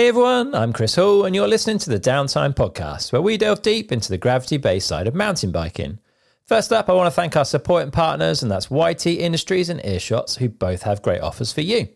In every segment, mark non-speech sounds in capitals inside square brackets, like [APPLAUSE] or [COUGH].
Hey everyone, I'm Chris Hall, and you're listening to the Downtime Podcast, where we delve deep into the gravity based side of mountain biking. First up, I want to thank our supporting partners, and that's YT Industries and Earshots, who both have great offers for you.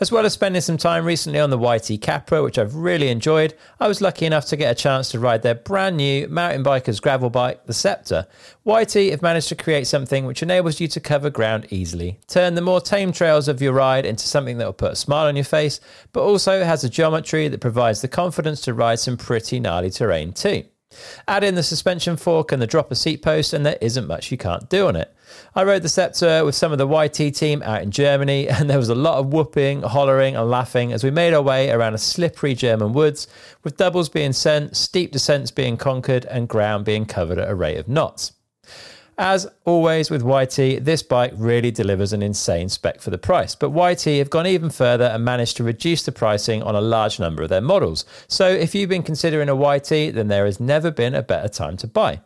As well as spending some time recently on the YT Capra, which I've really enjoyed, I was lucky enough to get a chance to ride their brand new mountain bikers gravel bike, the Szepter. YT have managed to create something which enables you to cover ground easily, turn the more tame trails of your ride into something that will put a smile on your face, but also has a geometry that provides the confidence to ride some pretty gnarly terrain too. Add in the suspension fork and the dropper seat post, and there isn't much you can't do on it. I rode the Szepter with some of the YT team out in Germany, [LAUGHS] and there was a lot of whooping, hollering, and laughing as we made our way around a slippery German woods, with doubles being sent, steep descents being conquered, and ground being covered at a rate of knots. As always with YT, this bike really delivers an insane spec for the price. But YT have gone even further and managed to reduce the pricing on a large number of their models. So if you've been considering a YT, then there has never been a better time to buy.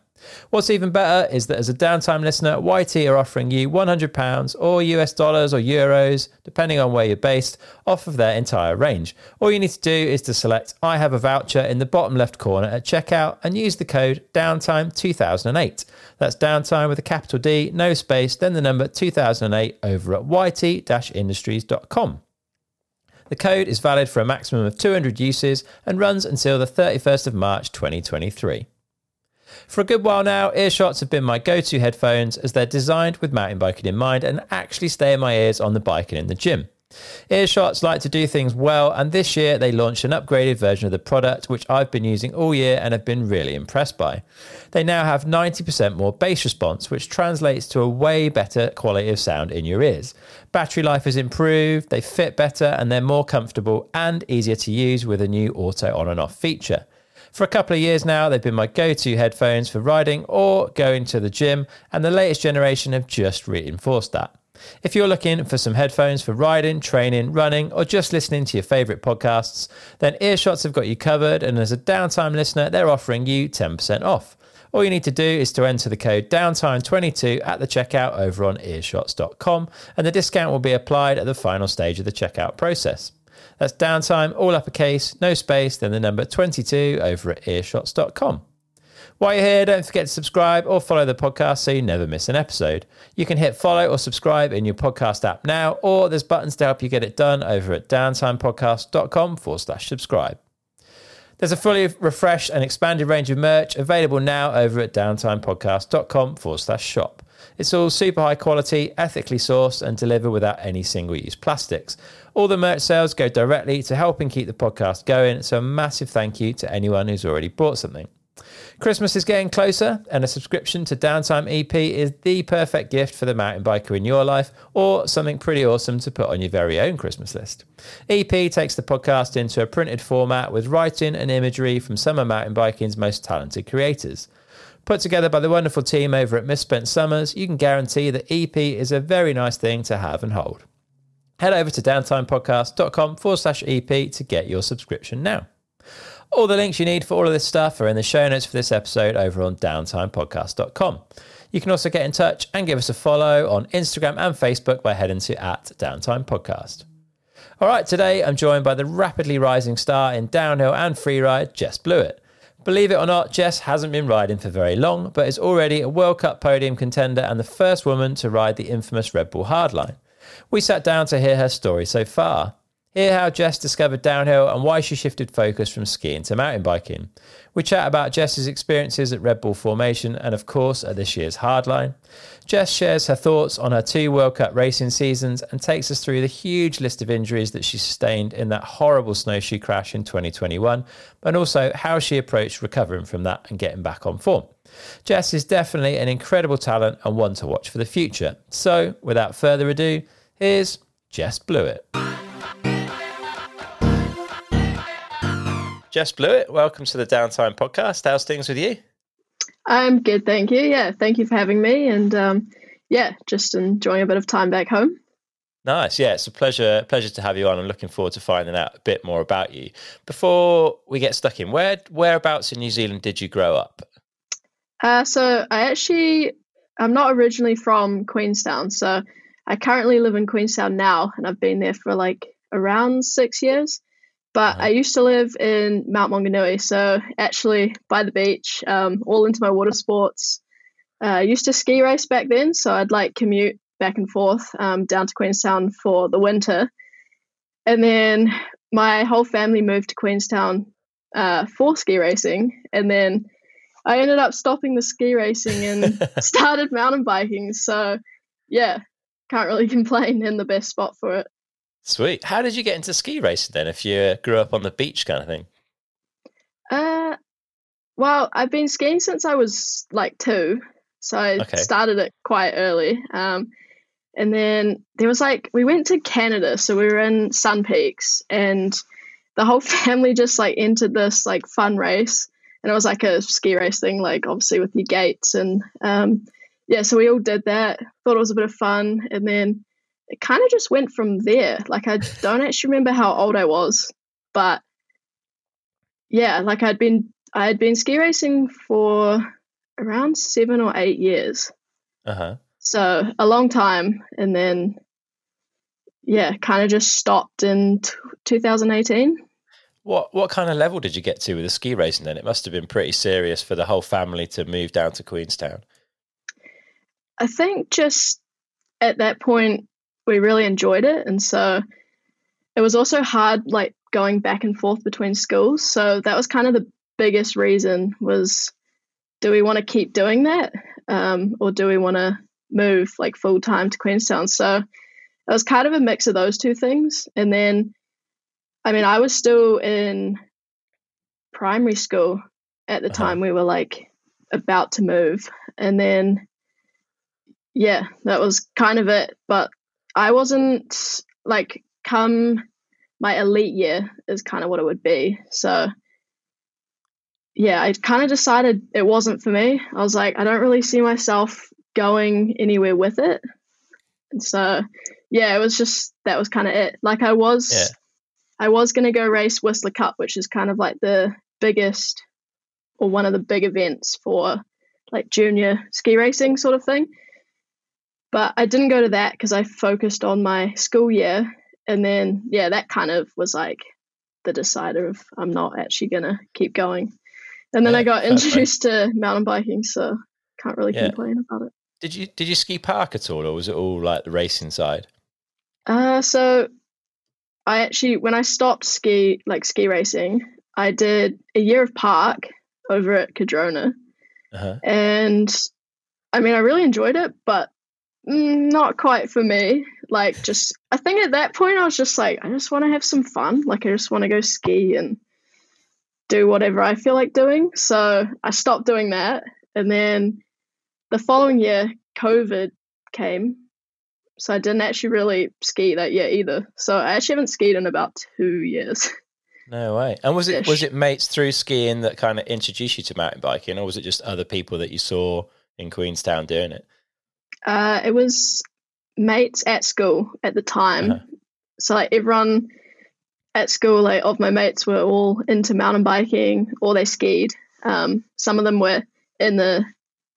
What's even better is that as a downtime listener, YT are offering you £100 or US dollars or euros, depending on where you're based, off of their entire range. All you need to do is to select I have a voucher in the bottom left corner at checkout and use the code downtime2008. That's downtime with a capital D, no space, then the number 2008 over at yt-industries.com. The code is valid for a maximum of 200 uses and runs until the 31st of March 2023. For a good while now, earshots have been my go to headphones as they're designed with mountain biking in mind and actually stay in my ears on the bike and in the gym. Earshots like to do things well, and this year they launched an upgraded version of the product, which I've been using all year and have been really impressed by. They now have 90% more bass response, which translates to a way better quality of sound in your ears. Battery life has improved, they fit better, and they're more comfortable and easier to use with a new auto on and off feature. For a couple of years now, they've been my go to headphones for riding or going to the gym, and the latest generation have just reinforced that. If you're looking for some headphones for riding, training, running, or just listening to your favourite podcasts, then Earshots have got you covered, and as a downtime listener, they're offering you 10% off. All you need to do is to enter the code downtime22 at the checkout over on earshots.com, and the discount will be applied at the final stage of the checkout process. That's downtime, all uppercase, no space, then the number 22 over at earshots.com. While you're here, don't forget to subscribe or follow the podcast so you never miss an episode. You can hit follow or subscribe in your podcast app now, or there's buttons to help you get it done over at downtimepodcast.com forward slash subscribe. There's a fully refreshed and expanded range of merch available now over at downtimepodcast.com forward slash shop. It's all super high quality, ethically sourced, and delivered without any single use plastics. All the merch sales go directly to helping keep the podcast going, so a massive thank you to anyone who's already bought something. Christmas is getting closer, and a subscription to Downtime EP is the perfect gift for the mountain biker in your life, or something pretty awesome to put on your very own Christmas list. EP takes the podcast into a printed format with writing and imagery from some of mountain biking's most talented creators. Put together by the wonderful team over at Misspent Summers, you can guarantee that EP is a very nice thing to have and hold. Head over to downtimepodcast.com forward slash EP to get your subscription now. All the links you need for all of this stuff are in the show notes for this episode over on downtimepodcast.com. You can also get in touch and give us a follow on Instagram and Facebook by heading to at Downtime Podcast. All right, today I'm joined by the rapidly rising star in downhill and freeride, Jess Blewett. Believe it or not, Jess hasn't been riding for very long, but is already a World Cup podium contender and the first woman to ride the infamous Red Bull Hardline. We sat down to hear her story so far. Hear how Jess discovered downhill and why she shifted focus from skiing to mountain biking. We chat about Jess's experiences at Red Bull Formation and, of course, at this year's Hardline. Jess shares her thoughts on her two World Cup racing seasons and takes us through the huge list of injuries that she sustained in that horrible snowshoe crash in 2021, and also how she approached recovering from that and getting back on form. Jess is definitely an incredible talent and one to watch for the future. So, without further ado, here's Jess Blewett. Jess Blewett, welcome to the Downtime Podcast. How's things with you? I'm good, thank you. Yeah, thank you for having me, and um, yeah, just enjoying a bit of time back home. Nice, yeah, it's a pleasure pleasure to have you on. I'm looking forward to finding out a bit more about you. Before we get stuck in, where whereabouts in New Zealand did you grow up? Uh, so I actually I'm not originally from Queenstown, so I currently live in Queenstown now, and I've been there for like around six years. But. I used to live in Mount Maunganui, so actually by the beach, um, all into my water sports. Uh, I used to ski race back then, so I'd like commute back and forth um, down to Queenstown for the winter. And then my whole family moved to Queenstown uh, for ski racing. And then I ended up stopping the ski racing and [LAUGHS] started mountain biking. So, yeah, can't really [LAUGHS] complain in the best spot for it. Sweet. How did you get into ski racing then? If you grew up on the beach, kind of thing. Uh, well, I've been skiing since I was like two, so I okay. started it quite early. Um, and then there was like we went to Canada, so we were in Sun Peaks, and the whole [LAUGHS] family just like entered this like fun race, and it was like a ski race thing, like obviously with your gates and um, yeah, so we all did that. Thought it was a bit of fun, and then it kind of just went from there. Like I don't actually remember how old I was, but yeah, like I'd been I had been ski racing for around seven or eight years. Uh huh. So a long time, and then yeah, kind of just stopped in t- 2018. What what kind of level did you get to with the ski racing? Then it must have been pretty serious for the whole family to move down to Queenstown. I think just at that point we really enjoyed it. And so it was also hard like going back and forth between schools. So that was kind of the biggest reason was do we want to keep doing that um, or do we want to move like full time to queenstown? So it was kind of a mix of those two things. And then i mean i was still in primary school at the uh-huh. time we were like about to move. And then yeah that was kind of it. But I wasn't like come my elite year is kind of what it would be. So yeah, I kind of decided it wasn't for me. I was like, I don't really see myself going anywhere with it. And so yeah, it was just that was kind of it. Like I was yeah. I was gonna go race Whistler Cup, which is kind of like the biggest or one of the big events for like junior ski racing sort of thing. But I didn't go to that because I focused on my school year. And then, yeah, that kind of was like the decider of I'm not actually going to keep going. And then yeah, I got introduced to mountain biking, so can't really yeah. complain about it. Did you did you ski park at all, or was it all like the racing side? Uh, so I actually when I stopped ski like ski racing, I did a year of park over at Cardrona, uh-huh. and I mean I really enjoyed it, but Mm, not quite for me. Like, just, I think at that point I was just like, I just want to have some fun. Like, I just want to go ski and do whatever I feel like doing. So I stopped doing that. And then the following year, COVID came. So I didn't actually really ski that year either. So I actually haven't skied in about two years. [LAUGHS] No way. And was it was it mates through skiing that kind of introduced you to mountain biking, or was it just other people that you saw in Queenstown doing it? Uh, it was mates at school at the time. Uh-huh. So like everyone at school, like of my mates, were all into mountain biking or they skied. Um, some of them were in the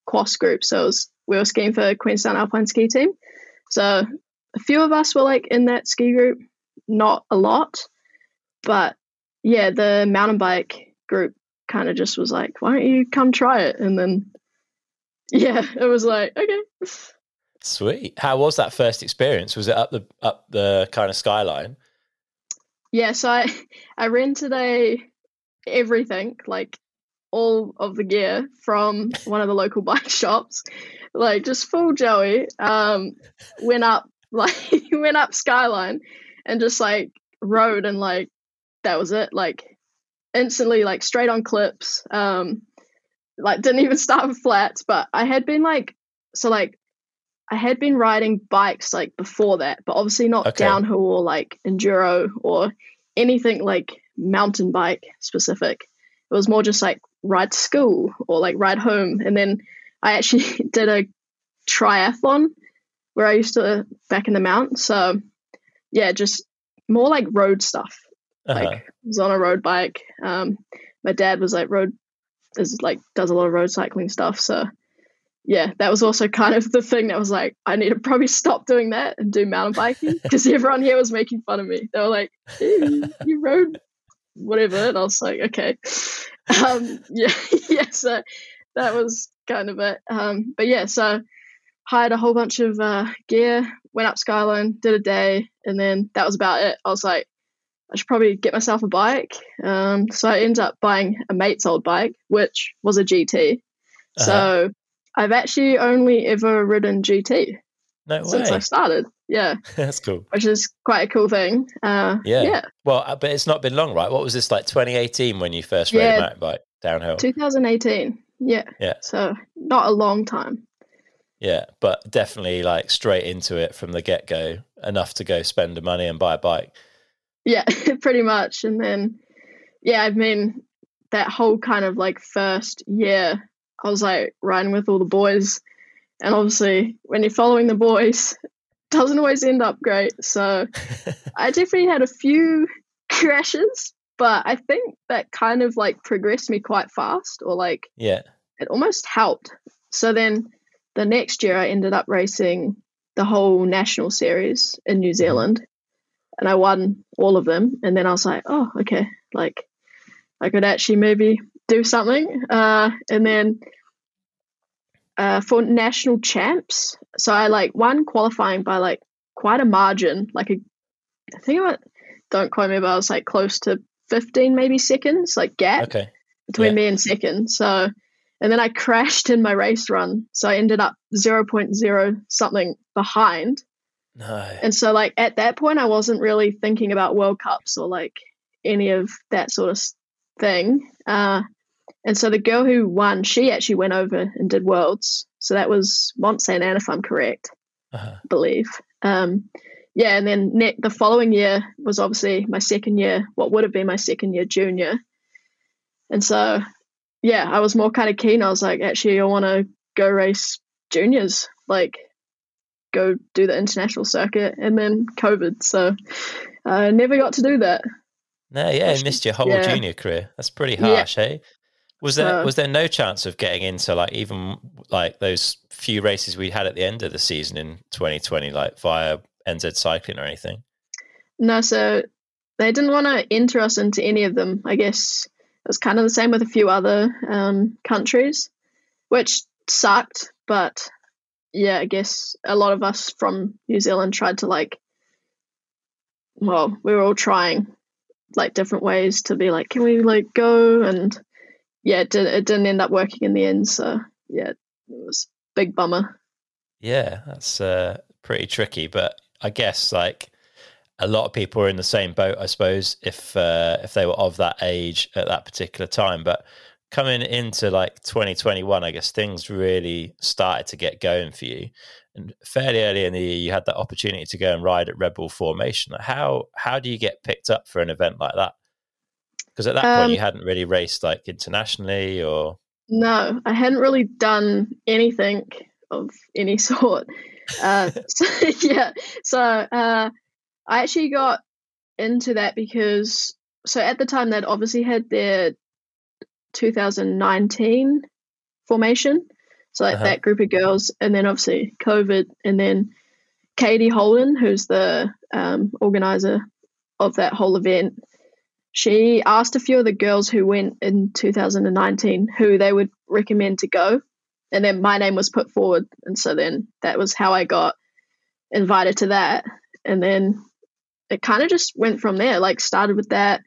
Quas group, so was, we were skiing for Queenstown Alpine Ski Team. So a few of us were like in that ski group, not a lot, but yeah, the mountain bike group kind of just was like, "Why don't you come try it?" And then yeah, it was like, okay. Sweet. How was that first experience? Was it up the up the kind of skyline? Yeah, so I I rented a everything, like all of the gear from one of the local [LAUGHS] bike shops. Like just full Joey. Um went up [LAUGHS] like went up skyline and just like rode and like that was it. Like instantly like straight on clips. Um like didn't even start with flats, but I had been like so like I had been riding bikes like before that, but obviously not okay. downhill or like enduro or anything like mountain bike specific. It was more just like ride to school or like ride home. And then I actually [LAUGHS] did a triathlon where I used to back in the mountains. So yeah, just more like road stuff. Uh-huh. Like was on a road bike. Um, my dad was like road is like does a lot of road cycling stuff. So yeah, that was also kind of the thing that was like, I need to probably stop doing that and do mountain biking [LAUGHS] because everyone here was making fun of me. They were like, "You rode whatever. And I was like, okay. [LAUGHS] Um, yeah, [LAUGHS] yeah. So that was kind of it. Um, but yeah, so hired a whole bunch of uh, gear, went up Skyline, did a day, and then that was about it. I was like, I should probably get myself a bike. Um, so I ended up buying a mate's old bike, which was a GT. Uh-huh. So I've actually only ever ridden GT no since I started. Yeah, [LAUGHS] that's cool. Which is quite a cool thing. Uh, yeah. yeah. Well, uh, but it's not been long, right? What was this like 2018 when you first rode yeah, a mountain bike downhill? 2018. Yeah. Yeah. So not a long time. Yeah, but definitely like straight into it from the get go, enough to go spend the money and buy a bike. Yeah, [LAUGHS] pretty much. And then, yeah, I mean, that whole kind of like first year, I was like riding with all the boys. And obviously, when you're following the boys, [LAUGHS] doesn't always end up great. So [LAUGHS] I definitely had a few crashes, but I think that kind of like progressed me quite fast, or like, yeah, it almost helped. So then the next year, I ended up racing the whole national series in New mm-hmm. Zealand and I won all of them. And then I was like, oh, okay, like I could actually maybe do something. Uh, and then uh, for national champs, so I like won qualifying by like quite a margin, like a, I think about, don't quote me, but I was like close to 15 maybe seconds, like gap okay. between yeah. me and second. So, and then I [LAUGHS] crashed in my race run. So I ended up 0.0 something behind. No. And so, like, at that point, I wasn't really thinking about World Cups or like any of that sort of thing. Uh, and so the girl who won, she actually went over and did Worlds. So that was Mont Saint Anne, if I'm correct, uh-huh. I believe. Um, yeah, and then ne- the following year was obviously my second year, what would have been my second year junior. And so, yeah, I was more kind of keen. I was like, actually, I want to go race juniors. Like, go do the international circuit, and then COVID, so I never got to do that. No, yeah, you missed your whole yeah. junior career. That's pretty harsh, yeah. eh? Was there was there no chance of getting into like even like those few races we had at the end of the season in 2020, like via NZ Cycling or anything? No, so they didn't want to enter us into any of them. I guess it was kind of the same with a few other um, countries, which sucked. But yeah, I guess a lot of us from New Zealand tried to like, well, we were all trying like different ways to be like, can we like go? And yeah, it, did, it didn't end up working in the end. So yeah, it was big bummer. Yeah, that's uh, pretty tricky, but I guess like a lot of people are in the same boat, I suppose, if uh, if they were of that age at that particular time. But coming into like 2021, I guess things really started to get going for you. And fairly early in the year, you had that opportunity to go and ride at Red Bull Formation. How how do you get picked up for an event like that? Because at that um, point, you hadn't really raced like internationally, or no, I hadn't really done anything of any [LAUGHS] sort. Uh, [LAUGHS] so, yeah, so uh, I actually got into that because so at the time they'd obviously had their 2019 formation. So like uh-huh. that group of girls, and then obviously COVID, and then Katie Holden, who's the um, organizer of that whole event. She asked a few of the girls who went in 2019 who they would recommend to go, and then my name was put forward, and so then that was how I got invited to that, and then it kind of just went from there. Like started with that,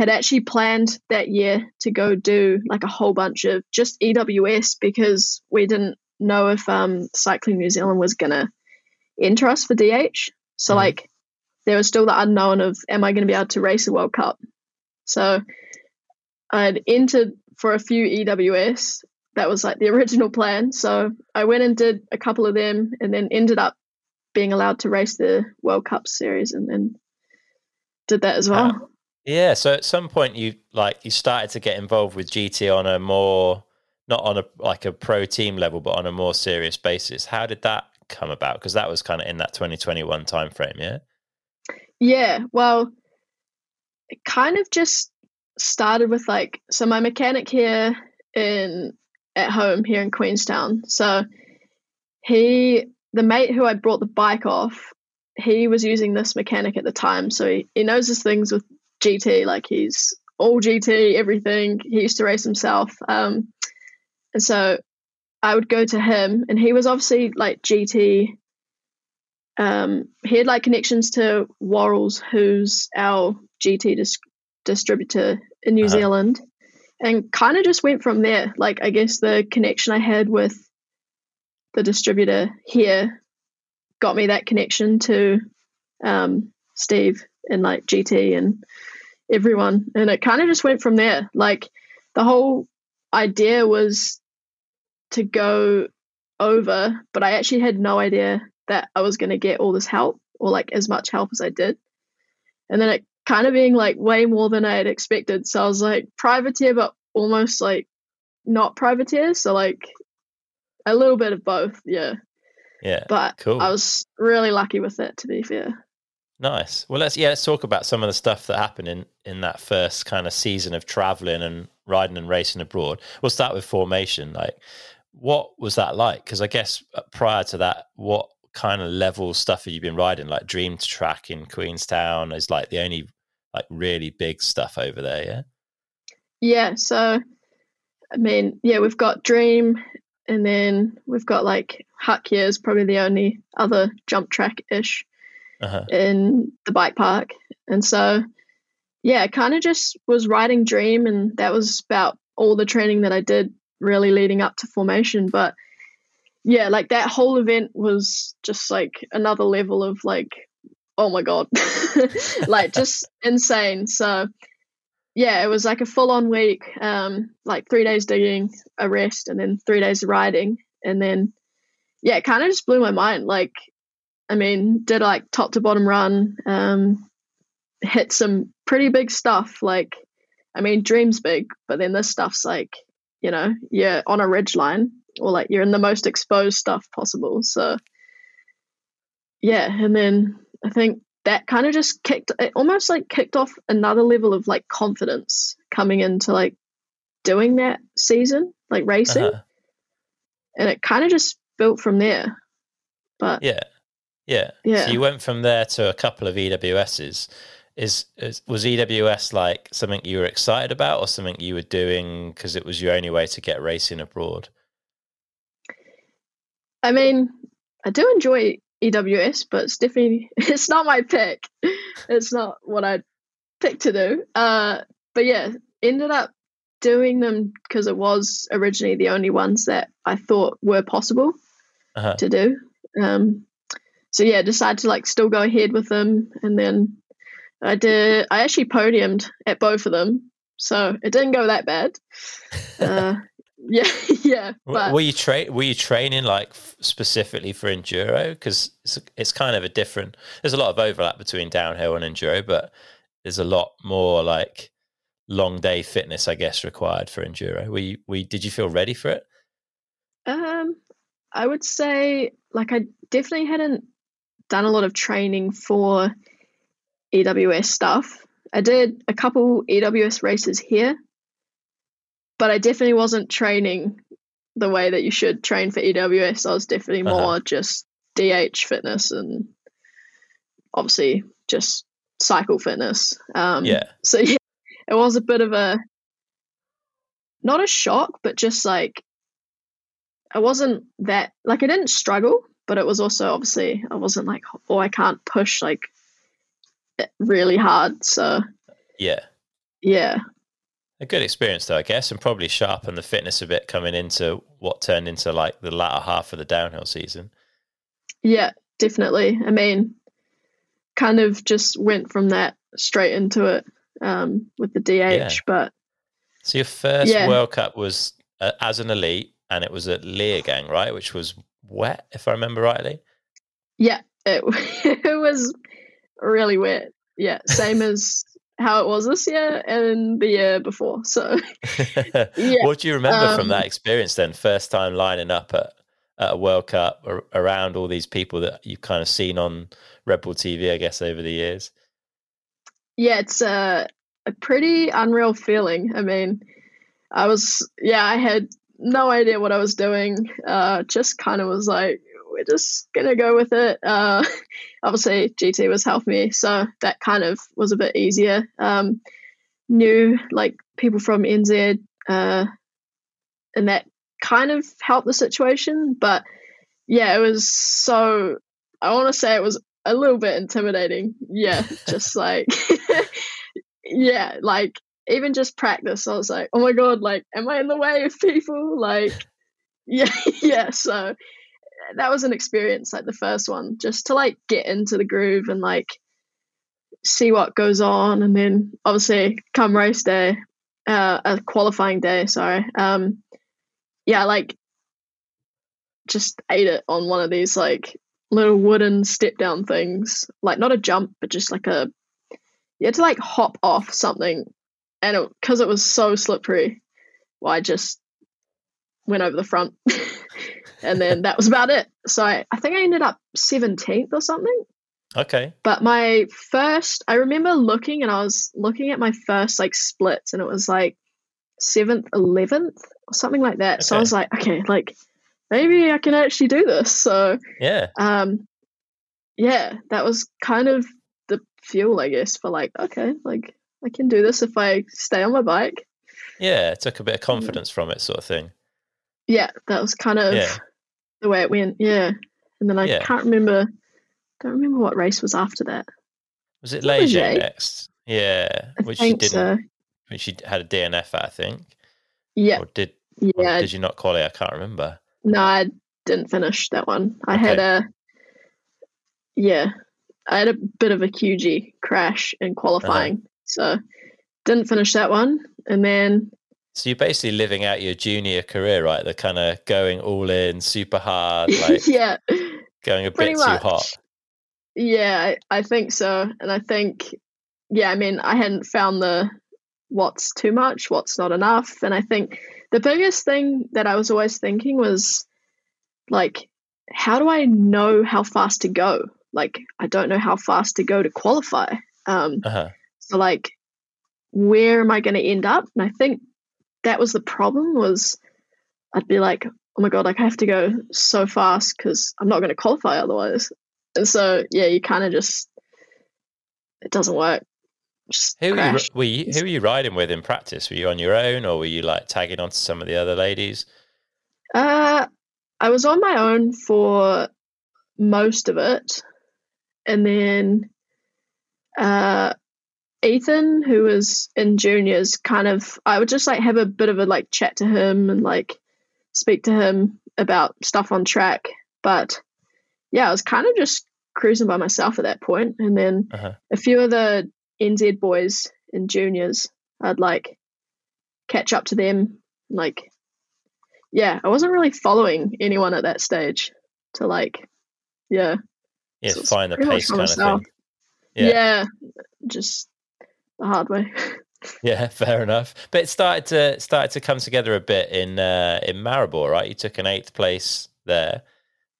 had actually planned that year to go do like a whole bunch of just EWS because we didn't know if um, Cycling New Zealand was going to enter us for DH. So, mm. like, there was still the unknown of am I going to be able to race a World Cup? So, I'd entered for a few EWS. That was like the original plan. So, I went and did a couple of them and then ended up being allowed to race the World Cup series and then did that as well. Yeah, so at some point you like you started to get involved with GT on a more not on a like a pro team level, but on a more serious basis. How did that come about? Because that was kind of in that 2021 timeframe, yeah. Yeah, well, it kind of just started with like so my mechanic here in at home here in Queenstown. So he the mate who I brought the bike off, he was using this mechanic at the time, so he, he knows his things with GT. Like he's all GT, everything. He used to race himself. Um, and so I would go to him, and he was obviously like GT. Um, he had like connections to Worrells, who's our GT dis- distributor in New uh-huh. Zealand, and kind of just went from there. Like I guess the connection I had with the distributor here got me that connection to um, Steve and like GT and everyone, and it kind of just went from there. Like the whole idea was to go over, but I actually had no idea that I was going to get all this help or like as much help as I did. And then it kind of being like way more than I had expected. So I was like privateer, but almost like not privateer. So like a little bit of both. Yeah. Yeah. But cool. I was really lucky with it, to be fair. Nice. Well, let's yeah, let's talk about some of the stuff that happened in in that first kind of season of traveling and riding and racing abroad. We'll start with formation. Like, what was that like? Because I guess uh, prior to that, what kind of level stuff have you been riding? Like Dream Track in Queenstown is like the only like really big stuff over there. Yeah. Yeah. So, I mean, yeah, we've got Dream, and then we've got like Hakea is probably the only other jump track ish uh-huh. in the bike park. And so, yeah, kind of just was riding Dream, and that was about all the training that I did really leading up to formation. But yeah, like that whole event was just like another level of like, oh my God, [LAUGHS] like just [LAUGHS] insane. So, yeah, it was like a full on week, um, like three days digging, a rest, and then three days of riding. And then, yeah, it kind of just blew my mind. Like, I mean, did like top to bottom run, um, hit some pretty big stuff. Like, I mean, dreams big, but then this stuff's like, you know, you're on a ridge line or like you're in the most exposed stuff possible. So, yeah, and then I think that kind of just kicked it almost like kicked off another level of like confidence coming into like doing that season, like racing. Uh-huh. And it kind of just built from there. But yeah, yeah. Yeah. So you went from there to a couple of EWSs. Is, is was EWS like something you were excited about, or something you were doing because it was your only way to get racing abroad? I mean, I do enjoy EWS, but it's definitely [LAUGHS] it's not my pick. It's not what I picked to do. Uh, but yeah, ended up doing them because it was originally the only ones that I thought were possible uh-huh. to do. Um, so yeah, decided to like still go ahead with them, and then I did. I actually podiumed at both of them, so it didn't go that bad. [LAUGHS] Uh, yeah, [LAUGHS] yeah. But were you train? Were you training like specifically for enduro? Because it's it's kind of a different. There's a lot of overlap between downhill and enduro, but there's a lot more like long day fitness, I guess, required for enduro. We we did you feel ready for it? Um, I would say like I definitely hadn't done a lot of training for EWS stuff. I did a couple EWS races here, but I definitely wasn't training the way that you should train for EWS. I was definitely uh-huh. more uh-huh. just DH fitness and obviously just cycle fitness. Um, yeah. So [LAUGHS] yeah, it was a bit of a not a shock, but just like I wasn't that like I didn't struggle, but it was also obviously I wasn't like oh I can't push like really hard. So yeah, yeah, a good experience though I guess, and probably sharpen the fitness a bit coming into what turned into like the latter half of the downhill season. Yeah, definitely. I mean, kind of just went from that straight into it um, with the DH, yeah. but. So your first yeah. World Cup was uh, as an elite, and it was at Leogang, right? Which was wet, if I remember rightly. Yeah, it, [LAUGHS] it was really wet. Yeah, same [LAUGHS] as how it was this year and the year before. So, [LAUGHS] yeah. what do you remember um, from that experience then? First time lining up at, at a World Cup around all these people that you've kind of seen on Red Bull TV, I guess, over the years. Yeah, it's a, a pretty unreal feeling. I mean, I was, yeah, I had no idea what I was doing. Uh, just kind of was like, we're just gonna go with it. Uh, [LAUGHS] obviously, GT was helping me, so that kind of was a bit easier. Um, knew like people from NZ, uh, and that kind of helped the situation. But yeah, it was so. I want to say it was a little bit intimidating. Yeah, [LAUGHS] just like [LAUGHS] yeah, like even just practice, I was like, oh my god, like, am I in the way of people? Like, [LAUGHS] yeah, yeah. So that was an experience, like the first one, just to like get into the groove and like see what goes on, and then obviously come race day, uh, a qualifying day. Sorry, um, yeah, like just ate it on one of these like little wooden step down things, like not a jump, but just like a you had to like hop off something, and because it, it, was so slippery, well, I just went over the front, [LAUGHS] and then that was about it. So I, I think I ended up seventeenth or something. Okay. But my first, I remember looking, and I was looking at my first like splits, and it was like seventh, eleventh, or something like that. Okay. So I was like, okay, like maybe I can actually do this. So yeah, um, yeah, that was kind of the fuel, I guess, for like, okay, like I can do this if I stay on my bike. Yeah, it took a bit of confidence from it, sort of thing. Yeah, that was kind of yeah. the way it went. Yeah, and then I yeah. can't remember. Don't remember what race was after that. Was it Les Gets next? Yeah, I which she didn't. So. Which she had a DNF at, I think. Yeah. Or did? Yeah. Or did you not qualify? I can't remember. No, I didn't finish that one. I okay. had a. Yeah, I had a bit of a QG crash in qualifying, uh-huh. So didn't finish that one. And then, so you're basically living out your junior career, right? The kind of going all in, super hard, like [LAUGHS] yeah, going a bit much. too hot. Yeah, I, I think so, and I think yeah, I mean, I hadn't found the what's too much, what's not enough, and I think the biggest thing that I was always thinking was like, how do I know how fast to go? like I don't know how fast to go to qualify. Um, uh-huh. So like, where am I going to end up? And I think that was the problem. Was I'd be like, oh my god, like I have to go so fast because I'm not going to qualify otherwise. And so yeah, you kind of just it doesn't work. Just who were you, were you, who were you riding with in practice? Were you on your own, or were you like tagging on to some of the other ladies? Uh, I was on my own for most of it and then uh, Ethan, who was in juniors, kind of I would just like have a bit of a like chat to him and like speak to him about stuff on track. But yeah, I was kind of just cruising by myself at that point. and then uh-huh. a few of the NZ boys in juniors, I'd like catch up to them. Like, yeah, I wasn't really following anyone at that stage to like, yeah, yeah, so find the pace kind of thing. Yeah. yeah, just the hard way. [LAUGHS] yeah, fair enough. But it started to started to come together a bit in uh, in Maribor, right? You took an eighth place there.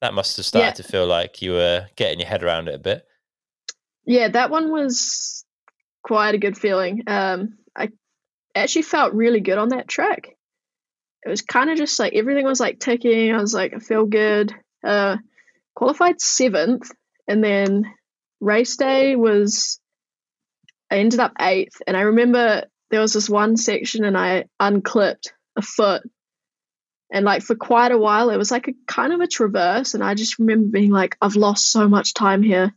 That must have started yeah. to feel like you were getting your head around it a bit. Yeah, that one was quite a good feeling. Um, I actually felt really good on that track. It was kind of just like everything was like ticking. I was like, I feel good. Uh, qualified seventh, and then race day was, I ended up eighth. And I remember there was this one section and I unclipped a foot. And like for quite a while, it was like a kind of a traverse. And I just remember being like, I've lost so much time here.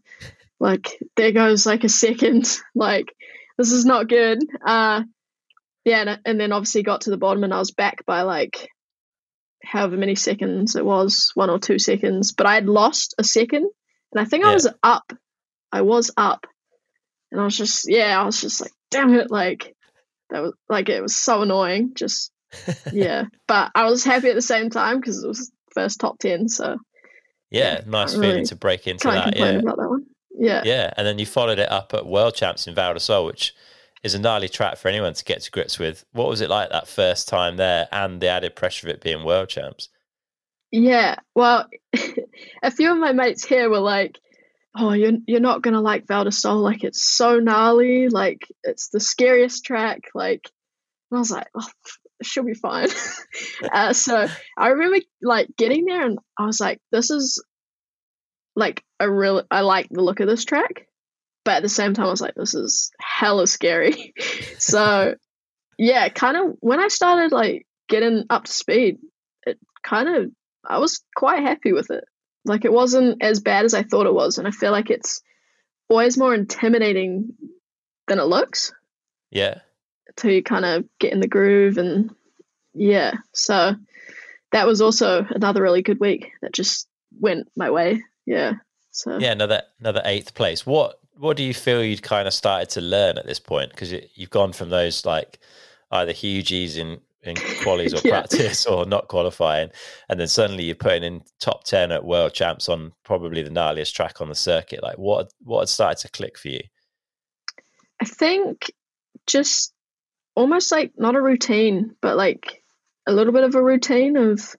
Like, there goes like a second. [LAUGHS] like, this is not good. Uh, yeah, and, and then obviously got to the bottom and I was back by like however many seconds it was, one or two seconds. But I had lost a second and I think yeah. I was up. I was up. And I was just, yeah, I was just like, damn it. Like, that was like, it was so annoying. Just, [LAUGHS] yeah. But I was happy at the same time because it was first top 10. So, yeah, nice feeling really to break into that. Yeah. About that one. Yeah. Yeah. And then you followed it up at World Champs in Val di Sole, which is a gnarly track for anyone to get to grips with. What was it like that first time there and the added pressure of it being World Champs? Yeah, well, [LAUGHS] a few of my mates here were like, "Oh, you're you're not gonna like Val di Like it's so gnarly. Like it's the scariest track. Like." And I was like, "Oh, she'll be fine." [LAUGHS] uh, so I remember like getting there, and I was like, "This is like I really I like the look of this track, but at the same time I was like, this is hella scary. [LAUGHS] so yeah, kind of when I started like getting up to speed, it kind of I was quite happy with it. Like it wasn't as bad as I thought it was, and I feel like it's always more intimidating than it looks. Yeah. You kind of get in the groove and yeah. So that was also another really good week that just went my way. Yeah. So yeah, another another eighth place. What what do you feel you'd kind of started to learn at this point? Because you, you've gone from those like either hugies in in qualies or [LAUGHS] yeah. practice or not qualifying, and then suddenly you're putting in top ten at world champs on probably the gnarliest track on the circuit. Like what what had started to click for you? I think just almost like not a routine, but like a little bit of a routine of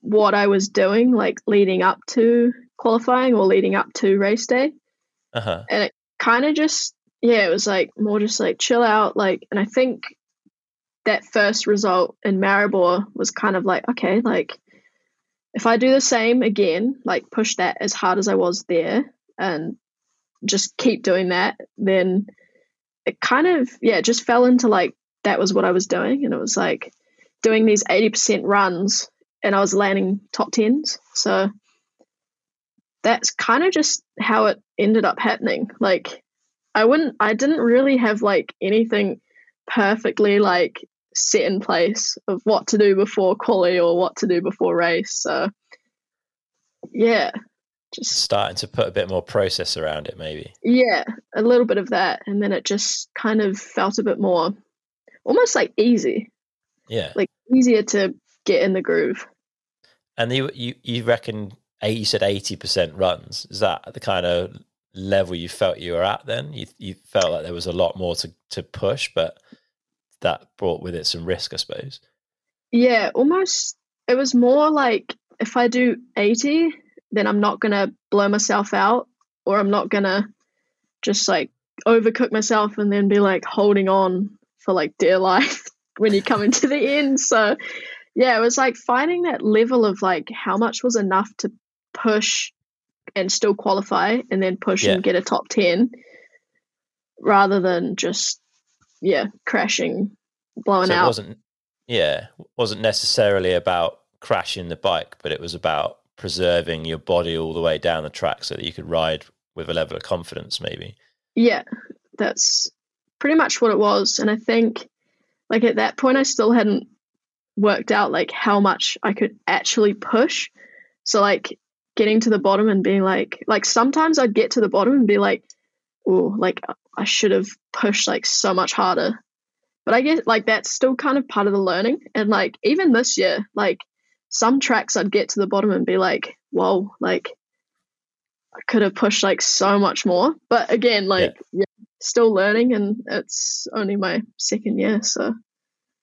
what I was doing, like leading up to qualifying or leading up to race day. Uh-huh. And it kind of just, yeah, it was like more just like chill out. Like, and I think that first result in Maribor was kind of like, okay, like if I do the same again, like push that as hard as I was there and just keep doing that, then it kind of, yeah, just fell into like that was what I was doing. And it was like doing these 80% runs and I was landing top 10s. So that's kind of just how it ended up happening. Like, I wouldn't, I didn't really have like anything perfectly like set in place of what to do before quali or what to do before race. So yeah, just starting to put a bit more process around it, maybe. Yeah, a little bit of that, and then it just kind of felt a bit more, almost like easy. Yeah, like easier to get in the groove. And you you you reckon you said eighty percent runs? Is that the kind of level you felt you were at then? You you felt like there was a lot more to to push, but that brought with it some risk, I suppose. Yeah, almost. It was more like if I do 80, then I'm not going to blow myself out or I'm not going to just like overcook myself and then be like holding on for like dear life [LAUGHS] when you come into the end. So, yeah, it was like finding that level of like how much was enough to push and still qualify and then push yeah. and get a top 10 rather than just yeah, crashing, blowing so out. It wasn't yeah, wasn't necessarily about crashing the bike, but it was about preserving your body all the way down the track so that you could ride with a level of confidence maybe. Yeah, that's pretty much what it was. And I think like at that point I still hadn't worked out like how much I could actually push. So like getting to the bottom and being like like sometimes I'd get to the bottom and be like, oh, like uh, I should have pushed like so much harder. But I guess like that's still kind of part of the learning. And like even this year, like some tracks I'd get to the bottom and be like, whoa, like I could have pushed like so much more. But again, like yeah. yeah, still learning and it's only my second year, so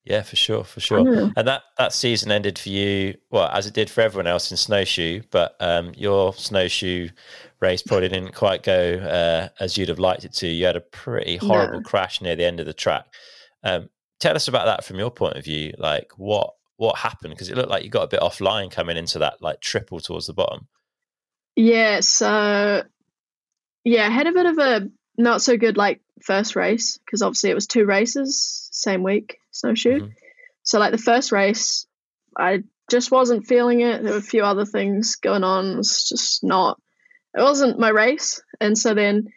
yeah, for sure, for sure. And that that season ended for you, well, as it did for everyone else in snowshoe. But um, your snowshoe race probably didn't quite go uh, as you'd have liked it to. You had a pretty horrible no. crash near the end of the track. Um, tell us about that from your point of view. Like what what happened? Because it looked like you got a bit offline coming into that like triple towards the bottom. Yeah. So yeah, I had a bit of a not so good like first race because obviously it was two races same week snowshoe. Mm-hmm. So like the first race, I just wasn't feeling it. There were a few other things going on. It was just not. It wasn't my race. And so then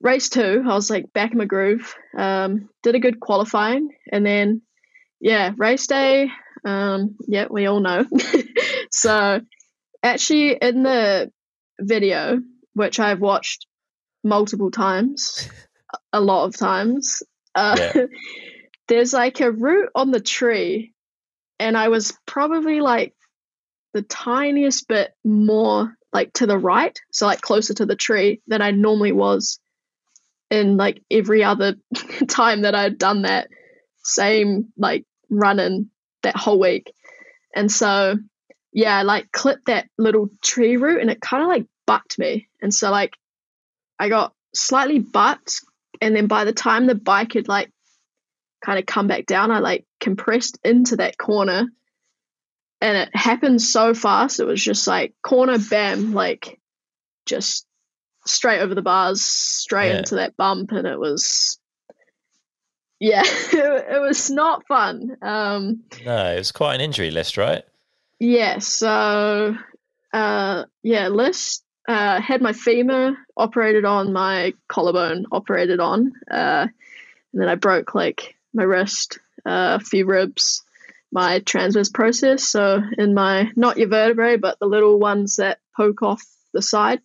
race two, I was like back in my groove. Um, did a good qualifying, and then yeah, race day. Um, yeah, we all know. [LAUGHS] so actually, in the video, which I've watched multiple times, a lot of times. Uh, yeah. [LAUGHS] there's like a root on the tree, and I was probably like the tiniest bit more like to the right, so like closer to the tree than I normally was in like every other [LAUGHS] time that I'd done that same like running that whole week. And so yeah, I like clipped that little tree root and it kind of like bucked me. And so like I got slightly bucked and then by the time the bike had like kind of come back down, I like compressed into that corner and it happened so fast. It was just like corner bam, like just straight over the bars, straight Yeah. into that bump, and it was, yeah, [LAUGHS] it, it was not fun. Um, No, it was quite an injury list, right? yeah, so uh, yeah, list uh, had my femur operated on, my collarbone operated on, uh, and then I broke like my wrist, uh, a few ribs, my transverse process. So in my not your vertebrae, but the little ones that poke off the side,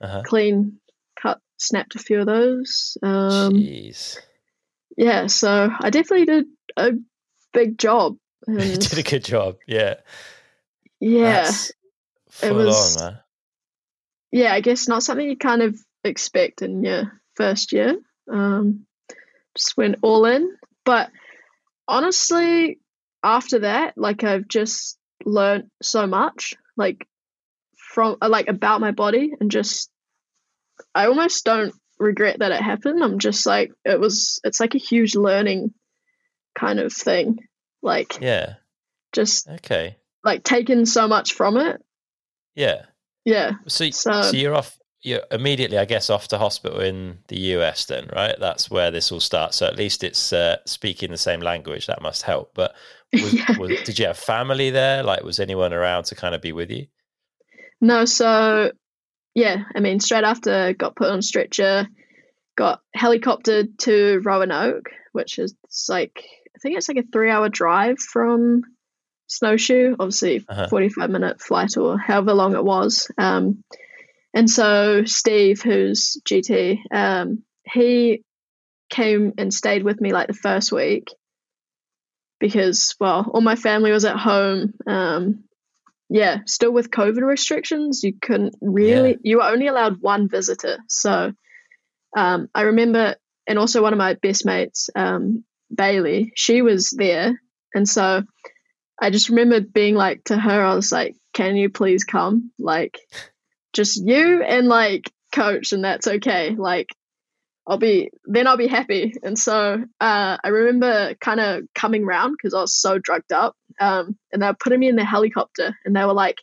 Uh-huh. clean cut, snapped a few of those. Um, Jeez. yeah, so I definitely did a big job. [LAUGHS] you did a good job. Yeah. yeah, That's full was- on, man. yeah, I guess not something you kind of expect in your first year. Um, just went all in. But honestly, after that, like I've just learned so much, like from uh, like about my body, and just I almost don't regret that it happened. I'm just like it was. It's like a huge learning kind of thing. Like Yeah. just Okay. like taking so much from it. Yeah. Yeah. So, so, So- you're off. You're immediately, I guess, off to hospital in the US. Then, right? That's where this all starts. So at least it's uh, speaking the same language. That must help. But [LAUGHS] was, Yeah. was, did you have family there? Like, was anyone around to kind of be with you? No, so yeah, I mean, straight after got put on stretcher, got helicoptered to Roanoke, which is like I think it's like a three-hour drive from Snowshoe. Obviously, Uh-huh. forty-five minute flight or however long it was. Um, and so Steve, who's GT, um, he came and stayed with me like the first week because well, all my family was at home. Um, yeah, still with COVID restrictions, you couldn't really, Yeah. you were only allowed one visitor. So um, I remember, and also one of my best mates, um, Bailey, she was there. And so I just remember being like to her, I was like, can you please come? Like, just you and like coach, and that's okay. Like, I'll be then I'll be happy. And so uh, I remember kind of coming round because I was so drugged up. Um, and they were putting me in the helicopter, and they were like,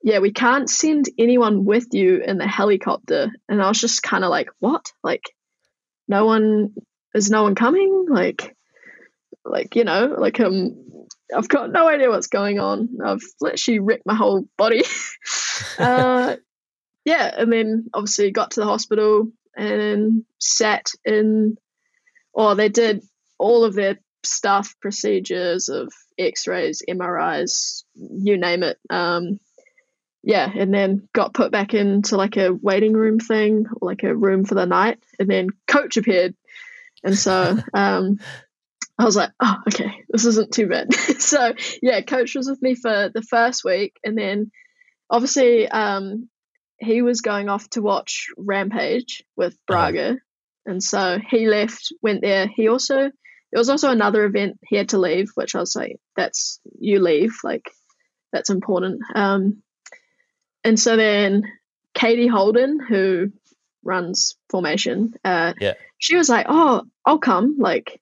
"Yeah, we can't send anyone with you in the helicopter." And I was just kind of like, "What? Like, no one is no one coming? Like, like you know, like um." I've got no idea what's going on. I've literally wrecked my whole body. [LAUGHS] uh, yeah, and then obviously got to the hospital and sat in, or they did all of their stuff, procedures of X-rays, MRIs, you name it. Um, yeah, and then got put back into like a waiting room thing, like a room for the night, and then coach appeared, and so [LAUGHS] um, I was like, oh, okay, this isn't too bad. [LAUGHS] so yeah, coach was with me for the first week, and then obviously um, he was going off to watch Rampage with Brage, and so he left, went there. He also there was also another event he had to leave, which I was like, that's you leave, like that's important. Um, and so then Katie Holden, who runs Formation, uh, Yeah. she was like, oh, I'll come, like.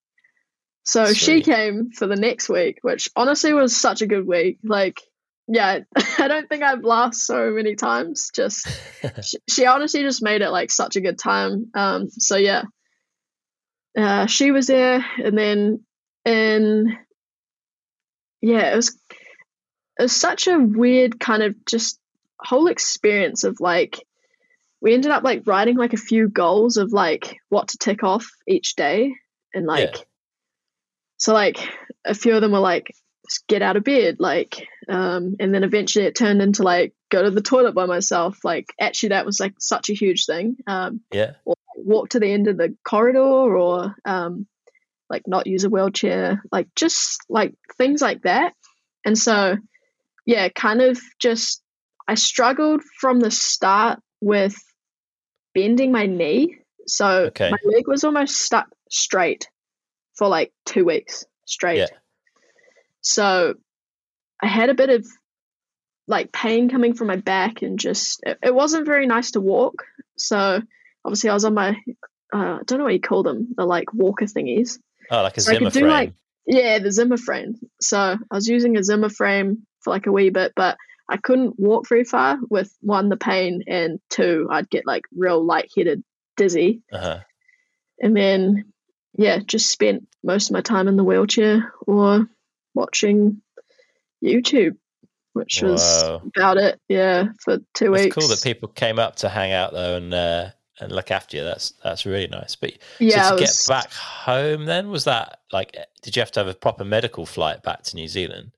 So she came for the next week, which honestly was such a good week. Like, yeah, [LAUGHS] I don't think I've laughed so many times. Just [LAUGHS] she, she honestly just made it like such a good time. Um, so yeah, uh, she was there, and then in yeah, it was it was such a weird kind of just whole experience of like we ended up like writing like a few goals of like what to tick off each day, and like Yeah. So like a few of them were like get out of bed like um and then eventually it turned into like go to the toilet by myself like actually that was like such a huge thing um yeah. walk to the end of the corridor or um like not use a wheelchair like just like things like that and so yeah kind of just i struggled from the start with bending my knee so Okay. my leg was almost stuck straight for like two weeks straight Yeah. so i had a bit of like pain coming from my back and just it, it wasn't very nice to walk so obviously i was on my uh, i don't know what you call them the like walker thingies Oh, like a So Zimmer frame. like- yeah the zimmer frame so i was using a zimmer frame for like a wee bit but I couldn't walk very far with one the pain and two I'd get like real lightheaded, dizzy, Uh-huh. and then yeah, just spent most of my time in the wheelchair or watching YouTube, which was about it. Yeah, for two It's weeks. cool that people came up to hang out though and uh, and look after you. That's that's really nice. But yeah, so to was- get back home, then was that like? Did you have to have a proper medical flight back to New Zealand?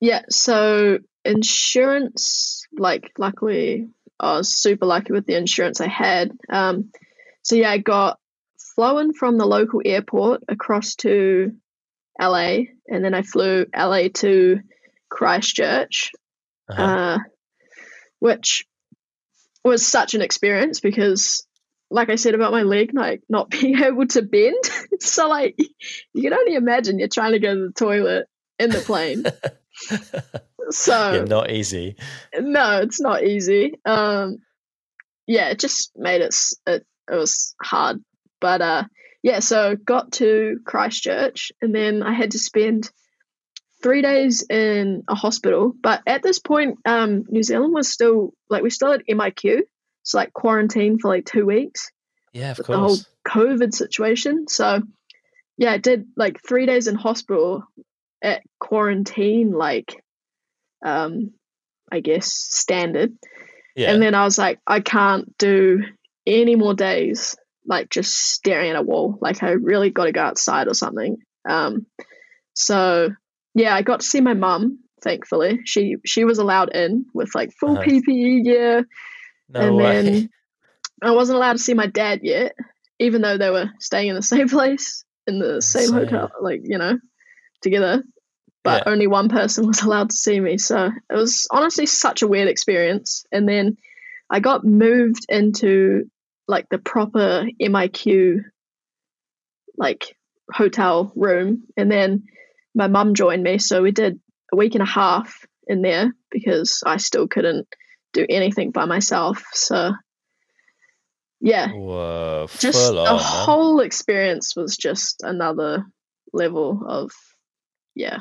Yeah, so insurance, like luckily I was super lucky with the insurance I had. Um, so yeah, I got flown from the local airport across to LA, and then I flew LA to Christchurch, Uh-huh. uh, which was such an experience because, like I said about my leg, like not [LAUGHS] being able to bend. [LAUGHS] so like you can only imagine you're trying to go to the toilet in the plane. [LAUGHS] So yeah, not easy. no, it's not easy. Um, yeah, it just made it, it. It was hard, but uh, yeah. So got to Christchurch, and then I had to spend three days in a hospital. But at this point, um, New Zealand was still like we still had MIQ, so like quarantine for like two weeks Yeah, of with the whole. COVID situation. So yeah, I did like three days in hospital at quarantine, like um, I guess standard. Yeah, And then I was like, I can't do any more days like just staring at a wall. Like I really got to go outside or something. Um, so yeah, I got to see my mum. Thankfully, she she was allowed in with like full Uh-huh. PPE gear, no and way. then [LAUGHS] I wasn't allowed to see my dad yet, even though they were staying in the [LAUGHS] same place in the same hotel, like you know, together. But only one person [LAUGHS] was allowed to see me, so it was honestly such a weird experience. And then I got moved into like the proper MIQ like hotel room, and then my mum joined me, so we did a week and a half in there because I still couldn't do anything by myself. So yeah, Whoa, just the on. man. whole experience was just another level of yeah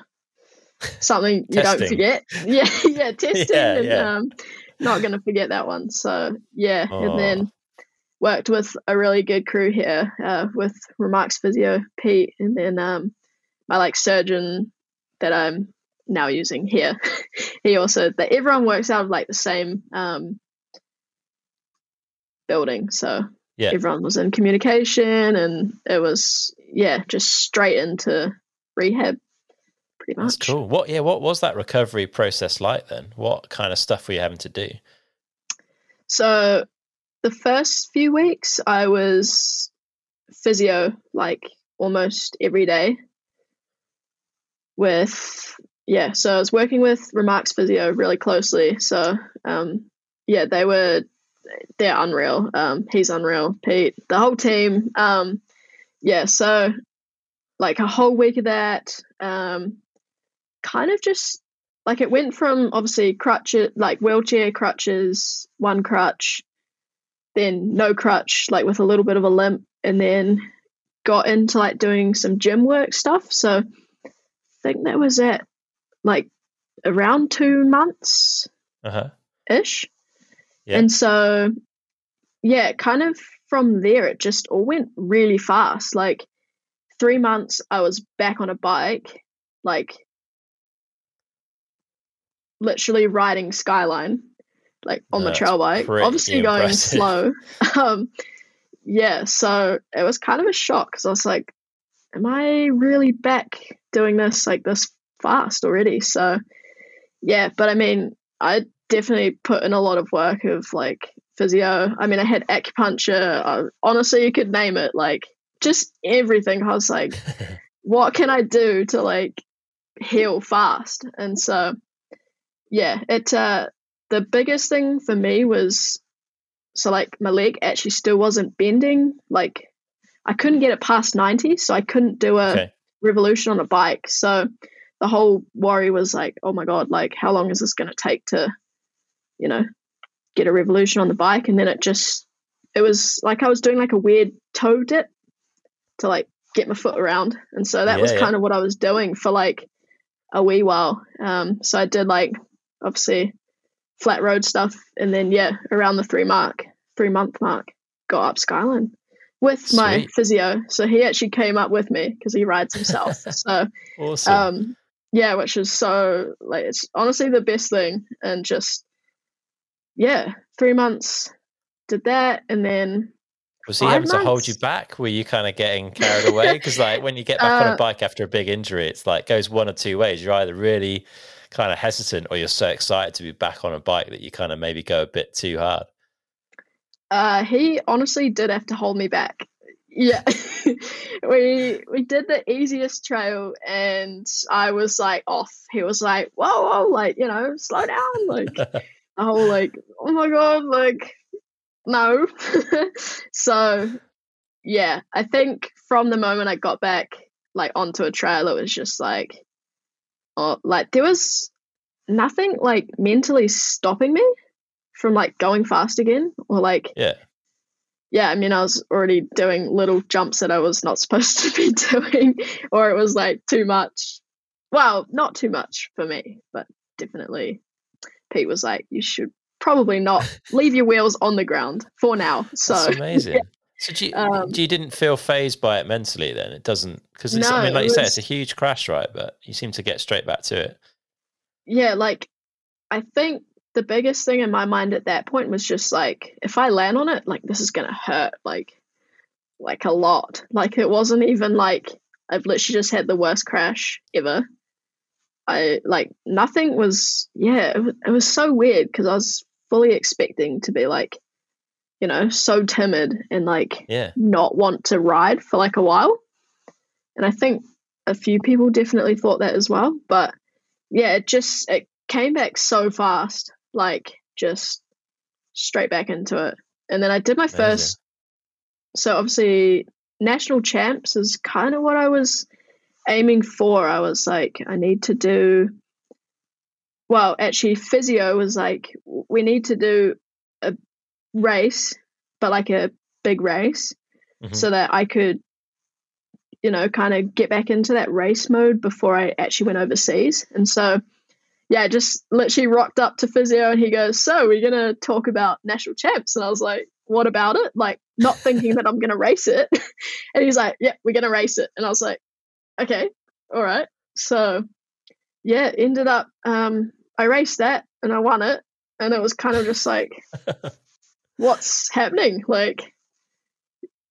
something you don't forget yeah [LAUGHS] [LAUGHS] yeah testing Yeah, and yeah. um not gonna forget that one so yeah Oh. and then worked with a really good crew here uh, with remarks physio pete and then um my like surgeon that i'm now using here [LAUGHS] he also that everyone works out of like the same um building so Yeah. everyone was in communication and it was yeah just straight into rehab pretty much That's cool. What? Yeah. What was that recovery process like then? What kind of stuff were you having to do? so the first few weeks i was physio like almost every day with yeah so i was working with remarks physio really closely. So um yeah they were they're unreal. Um he's unreal. Pete the whole team um yeah so like a whole week of that um kind of just like it went from obviously crutches like wheelchair crutches one crutch then no crutch like with a little bit of a limp and then got into like doing some gym work stuff so i think that was at like around two months Uh huh. ish. Yeah. And so, yeah, kind of from there, it just all went really fast. Like three months, I was back on a bike, like literally riding Skyline, like on the trail bike, obviously going slow. [LAUGHS] um, yeah, so it was kind of a shock because I was like, am I really back doing this like this fast already? So, yeah, but I mean, I definitely put in a lot of work of like physio. I mean, I had acupuncture. Uh, honestly, you could name it, like just everything. I was like, [LAUGHS] what can I do to like heal fast? And so, yeah, it. Uh, the biggest thing for me was so like my leg actually still wasn't bending. Like I couldn't get it past ninety, so I couldn't do a Okay. revolution on a bike. So the whole worry was like, oh my god, like how long is this going to take to, you know, get a revolution on the bike? And then it just, it was like I was doing like a weird toe dip to like get my foot around, and so that was Yeah, yeah. kind of what I was doing for like a wee while. Um, so I did like obviously flat road stuff, and then yeah, around the three mark, three month mark, got up Skyline with Sweet. my physio. So he actually came up with me because he rides himself. [LAUGHS] so Awesome. um, yeah, which is so like it's honestly the best thing, and just yeah, three months did that, and then was he five able to hold you back? Were you kind of getting carried away? Because like when you get back on Uh, a bike after a big injury, it's like goes one or two ways. You're either really kind of hesitant, or you're so excited to be back on a bike that you kind of maybe go a bit too hard. Uh, he honestly did have to hold me back. Yeah, [LAUGHS] we we did the easiest trail, and I was like off. He was like, "Whoa, whoa, like you know, slow down." Like [LAUGHS] the whole like, "Oh my god," like no. [LAUGHS] so yeah, I think from the moment I got back like onto a trail, it was just like, oh, like there was nothing like mentally stopping me from like going fast again or like Yeah. yeah, I mean, I was already doing little jumps that I was not [LAUGHS] supposed to be doing, or it was like too much. Well, not too much for me, but definitely Pete was like, you should probably not [LAUGHS] leave your wheels on the ground for now. So, [LAUGHS] That's amazing. So do you, Um, do you didn't feel phased by it mentally then? It doesn't because I mean, like you say, it's a huge crash, right? But you seem to get straight back to it. yeah, like I think the biggest thing in my mind at that point was just like, if I land on it, like this is gonna hurt, like, like a lot. Like it wasn't even like I've literally just had the worst crash ever. I like nothing was yeah it was, it was so weird because I was fully expecting to be like you know so timid and like Yeah. not want to ride for like a while and I think a few people definitely thought that as well but yeah it just it came back so fast like just straight back into it and then I did my Amazing. first so obviously national champs is kind of what I was aiming for. I was like, I need to do. Well, actually, physio was like, we need to do a race, but like a big race, Mhm. so that I could, you know, kind of get back into that race mode before I actually went overseas. And so, yeah, just literally rocked up to physio, and he goes, "So we're gonna talk about national champs," and I was like, "What about it?" Like, not thinking that I'm gonna race it, [LAUGHS] and he's like, "Yeah, we're gonna race it," and I was like, "Okay, all right." So, yeah, ended up um, I raced that and I won it, and it was kind of just like, [LAUGHS] what's happening? Like,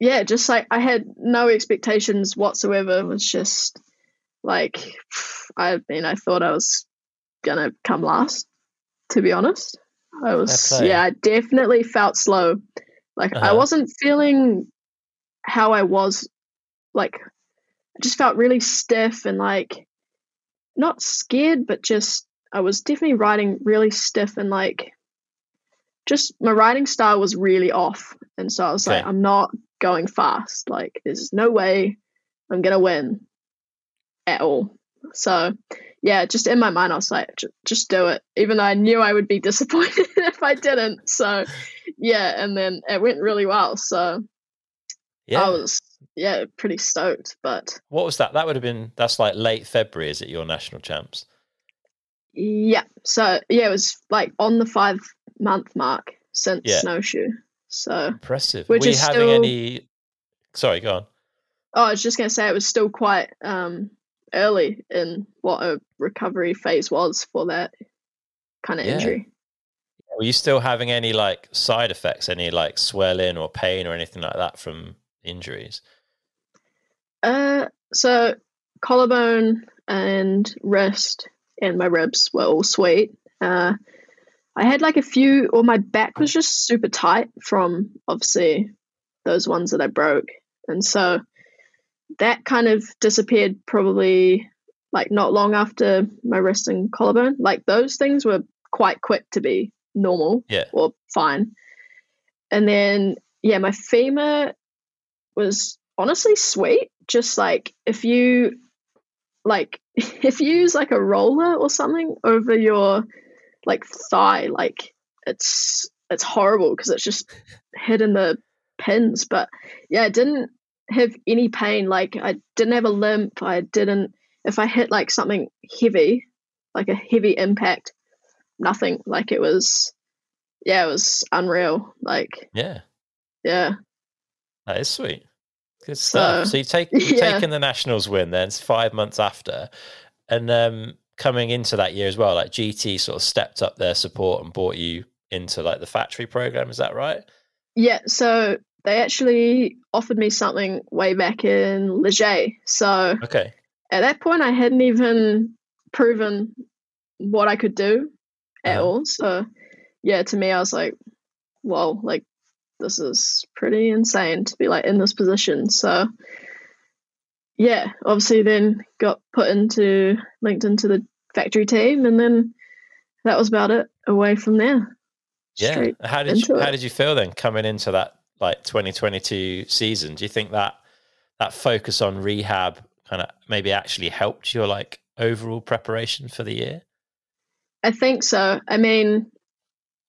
yeah, just like I had no expectations whatsoever. It was just like, I mean, I thought I was gonna come last. To be honest, I was yeah, I definitely felt slow. Like I Uh-huh. wasn't feeling how I was. Like I just felt really stiff and like not scared, but just I was definitely riding really stiff and like just my riding style was really off. And so I was like, I'm not going fast. Like there's no way I'm gonna win at all. So yeah, just in my mind, I was like, just do it, even though I knew I would be [LAUGHS] disappointed if I didn't. So yeah, and then it went really well. So Yeah. I was yeah pretty stoked. But what was that? That would have been that's like late February, is it? Your national champs. Yeah, so yeah, it was like on the five month mark since Yeah. snowshoe. So Impressive. Which Were you is having still- any? Sorry, go on. oh, I was just gonna say it was still quite um early in what a recovery phase was for that kind of Yeah. injury. Were you still having any like side effects, any like swelling or pain or anything like that from injuries? Uh, so collarbone and wrist and my ribs were all sweet. Uh, I had like a few, or my back was just super tight from obviously those ones that I broke, and so that kind of disappeared probably like not long after my wrist and collarbone. Like those things were quite quick to be normal Yeah. or fine. And then yeah, my femur was honestly sweet. Just like if you like if you use like a roller or something over your like thigh, like it's it's horrible because it's just hitting the pins. But yeah, I didn't have any pain. Like I didn't have a limp. I didn't if I hit like something heavy, like a heavy impact, nothing. Like it was, yeah, it was unreal. Like, Yeah, yeah, that is sweet. Good stuff. So, So, you've, take, [LAUGHS] you've yeah. taken the Nationals win then, it's five months after. And um, coming into that year as well, like GT sort of stepped up their support and brought you into like the factory program. Is that right? yeah. So they actually offered me something way back in Les Gets. So Okay. at that point, I hadn't even proven what I could do at Uh-huh. all. So yeah, to me, I was like, whoa, like this is pretty insane to be like in this position. So yeah, obviously then got put into linked into the factory team and then that was about it away from there. Yeah. Straight How did you, into how did you feel then coming into that like 2022 season? Do you think that that focus on rehab kind of maybe actually helped your like overall preparation for the year? I think so. I mean,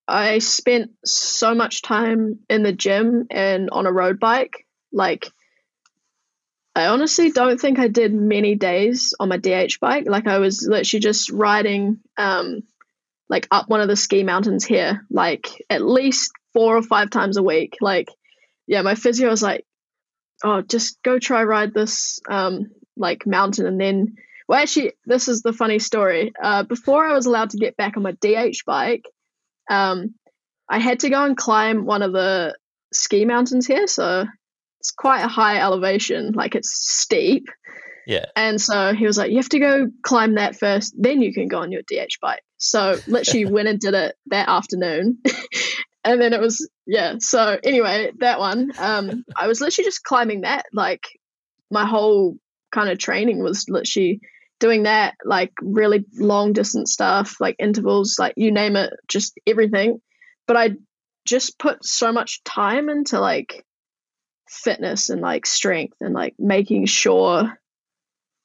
I spent so much time in the gym and on a road bike. Like, I honestly don't think I did many days on my DH bike. Like, I was literally just riding, um, like up one of the ski mountains here, like at least four or five times a week. Like, yeah, my physio was like, "Oh, just go try ride this, um, like mountain, and then." Well, actually, this is the funny story. Uh, before I was allowed to get back on my DH bike, um, I had to go and climb one of the ski mountains here. So it's quite a high elevation, like it's steep. Yeah. And so he was like, You have to go climb that first, then you can go on your DH bike. So literally [LAUGHS] went and did it that afternoon. [LAUGHS] and then it was, yeah. So anyway, that one, um, I was literally just climbing that. Like my whole kind of training was literally doing that, like really long distance stuff, like intervals, like you name it, just everything. But I just put so much time into like fitness and like strength and like making sure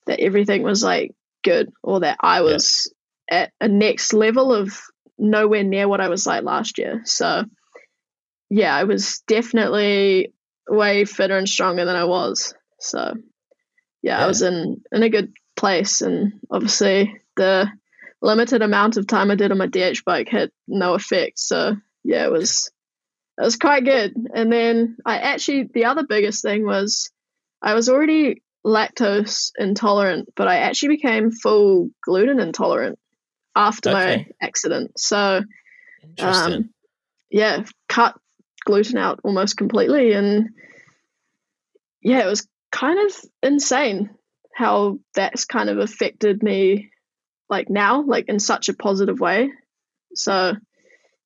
that everything was like good or that I was at a next level of nowhere near what I was like last year. So yeah, I was definitely way fitter and stronger than I was. So yeah, Yeah. I was in in a good place and obviously the limited amount of time I did on my DH bike had no effect. So yeah, it was it was quite good. And then I actually the other biggest thing was I was already lactose intolerant, but I actually became full gluten intolerant after my accident. So um, yeah, cut gluten out almost completely, and yeah, it was kind of insane how that's kind of affected me, like now, like in such a positive way. So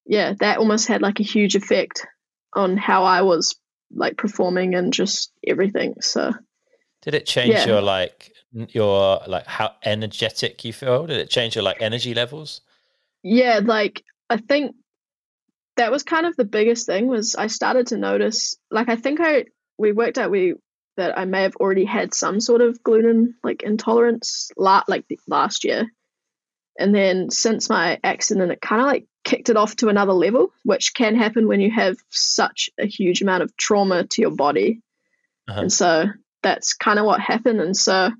yeah, that almost had like a huge effect on how I was like performing and just everything. So Did it change yeah. your like your like how energetic you feel? Did it change your like energy levels? yeah like i think that was kind of the biggest thing was i started to notice like i think i we worked out we that i may have already had some sort of gluten like intolerance la- like last year and then since my accident it kind of like kicked it off to another level which can happen when you have such a huge amount of trauma to your body Uh-huh. and so that's kind of what happened and so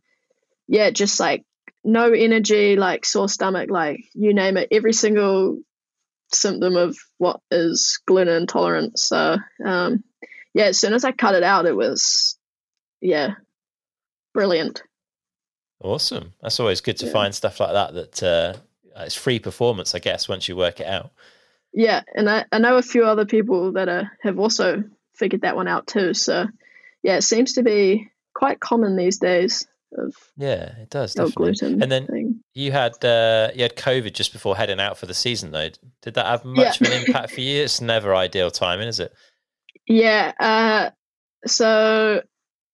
yeah just like no energy like sore stomach like you name it every single symptom of what is gluten intolerance. so um yeah as soon as i cut it out it was yeah brilliant Awesome. That's always good to Yeah. find stuff like that. That uh, it's free performance, I guess, once you work it out. yeah and i, I know a few other people that are, have also figured that one out too so yeah it seems to be quite common these days of Yeah, it does definitely. gluten And then thing. you had uh, you had COVID just before heading out for the season, though. Did that have much of an impact for you? It's never ideal timing, is it? Yeah. Uh, so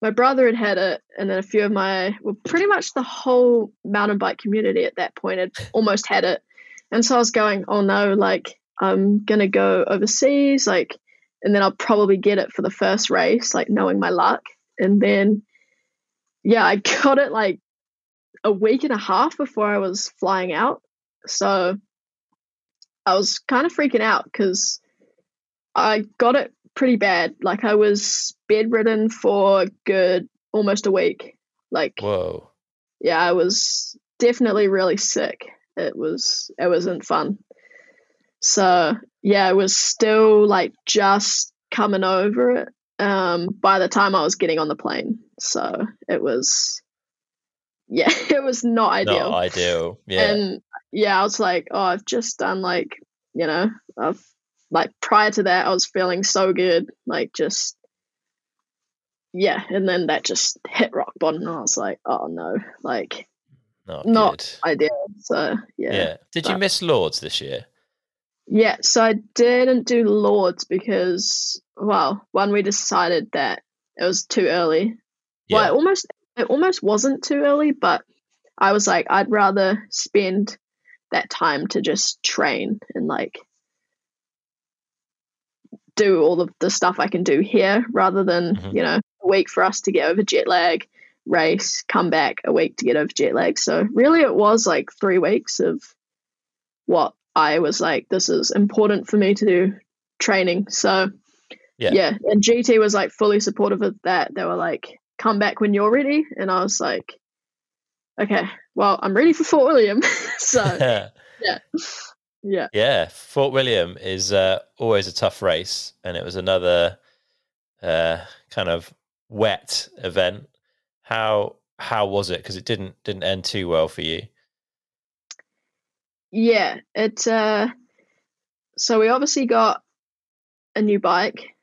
my brother had had it, and then a few of my, well, pretty much the whole mountain bike community at that point had almost had it. And so I was going, oh no, like I'm going to go overseas, like, and then I'll probably get it for the first race, like knowing my luck. And then, yeah, I [LAUGHS] got it like a week and a half before I was flying out. So I was kind of freaking out because I got it pretty bad. Like I was bedridden for good almost a week. Like Whoa. yeah, I was definitely really sick. It was it wasn't fun. So yeah, I was still like just coming over it um, by the time I was getting on the plane. So it was, [LAUGHS] yeah, it was not ideal. Not ideal. Yeah. And yeah, I was like, oh, I've just done like, you know, I've like prior to that, I was feeling so good, like just, yeah. And then that just hit rock bottom. And I was like, oh no, like, oh, not, not ideal. So yeah. Yeah. Did you miss Lords this year? Yeah, so I didn't do Lords because, well, one we decided that it was too early. Yeah. Well, it almost it almost wasn't too early, but I was like, I'd rather spend that time to just train and like do all of the stuff I can do here rather than, Mhm. you know, a week for us to get over jet lag, race, come back, a week to get over jet lag. So really it was like three weeks of what I was like, this is important for me to do training. So Yeah. And GT was like fully supportive of that. They were like, come back when you're ready. And I was like, okay, well, I'm ready for Fort William. [LAUGHS] so [LAUGHS] yeah. Yeah. Yeah. Fort William is uh, always a tough race, and it was another uh, kind of wet event. How how was it? Because it didn't didn't end too well for you. Yeah, it. Uh, so we obviously got a new bike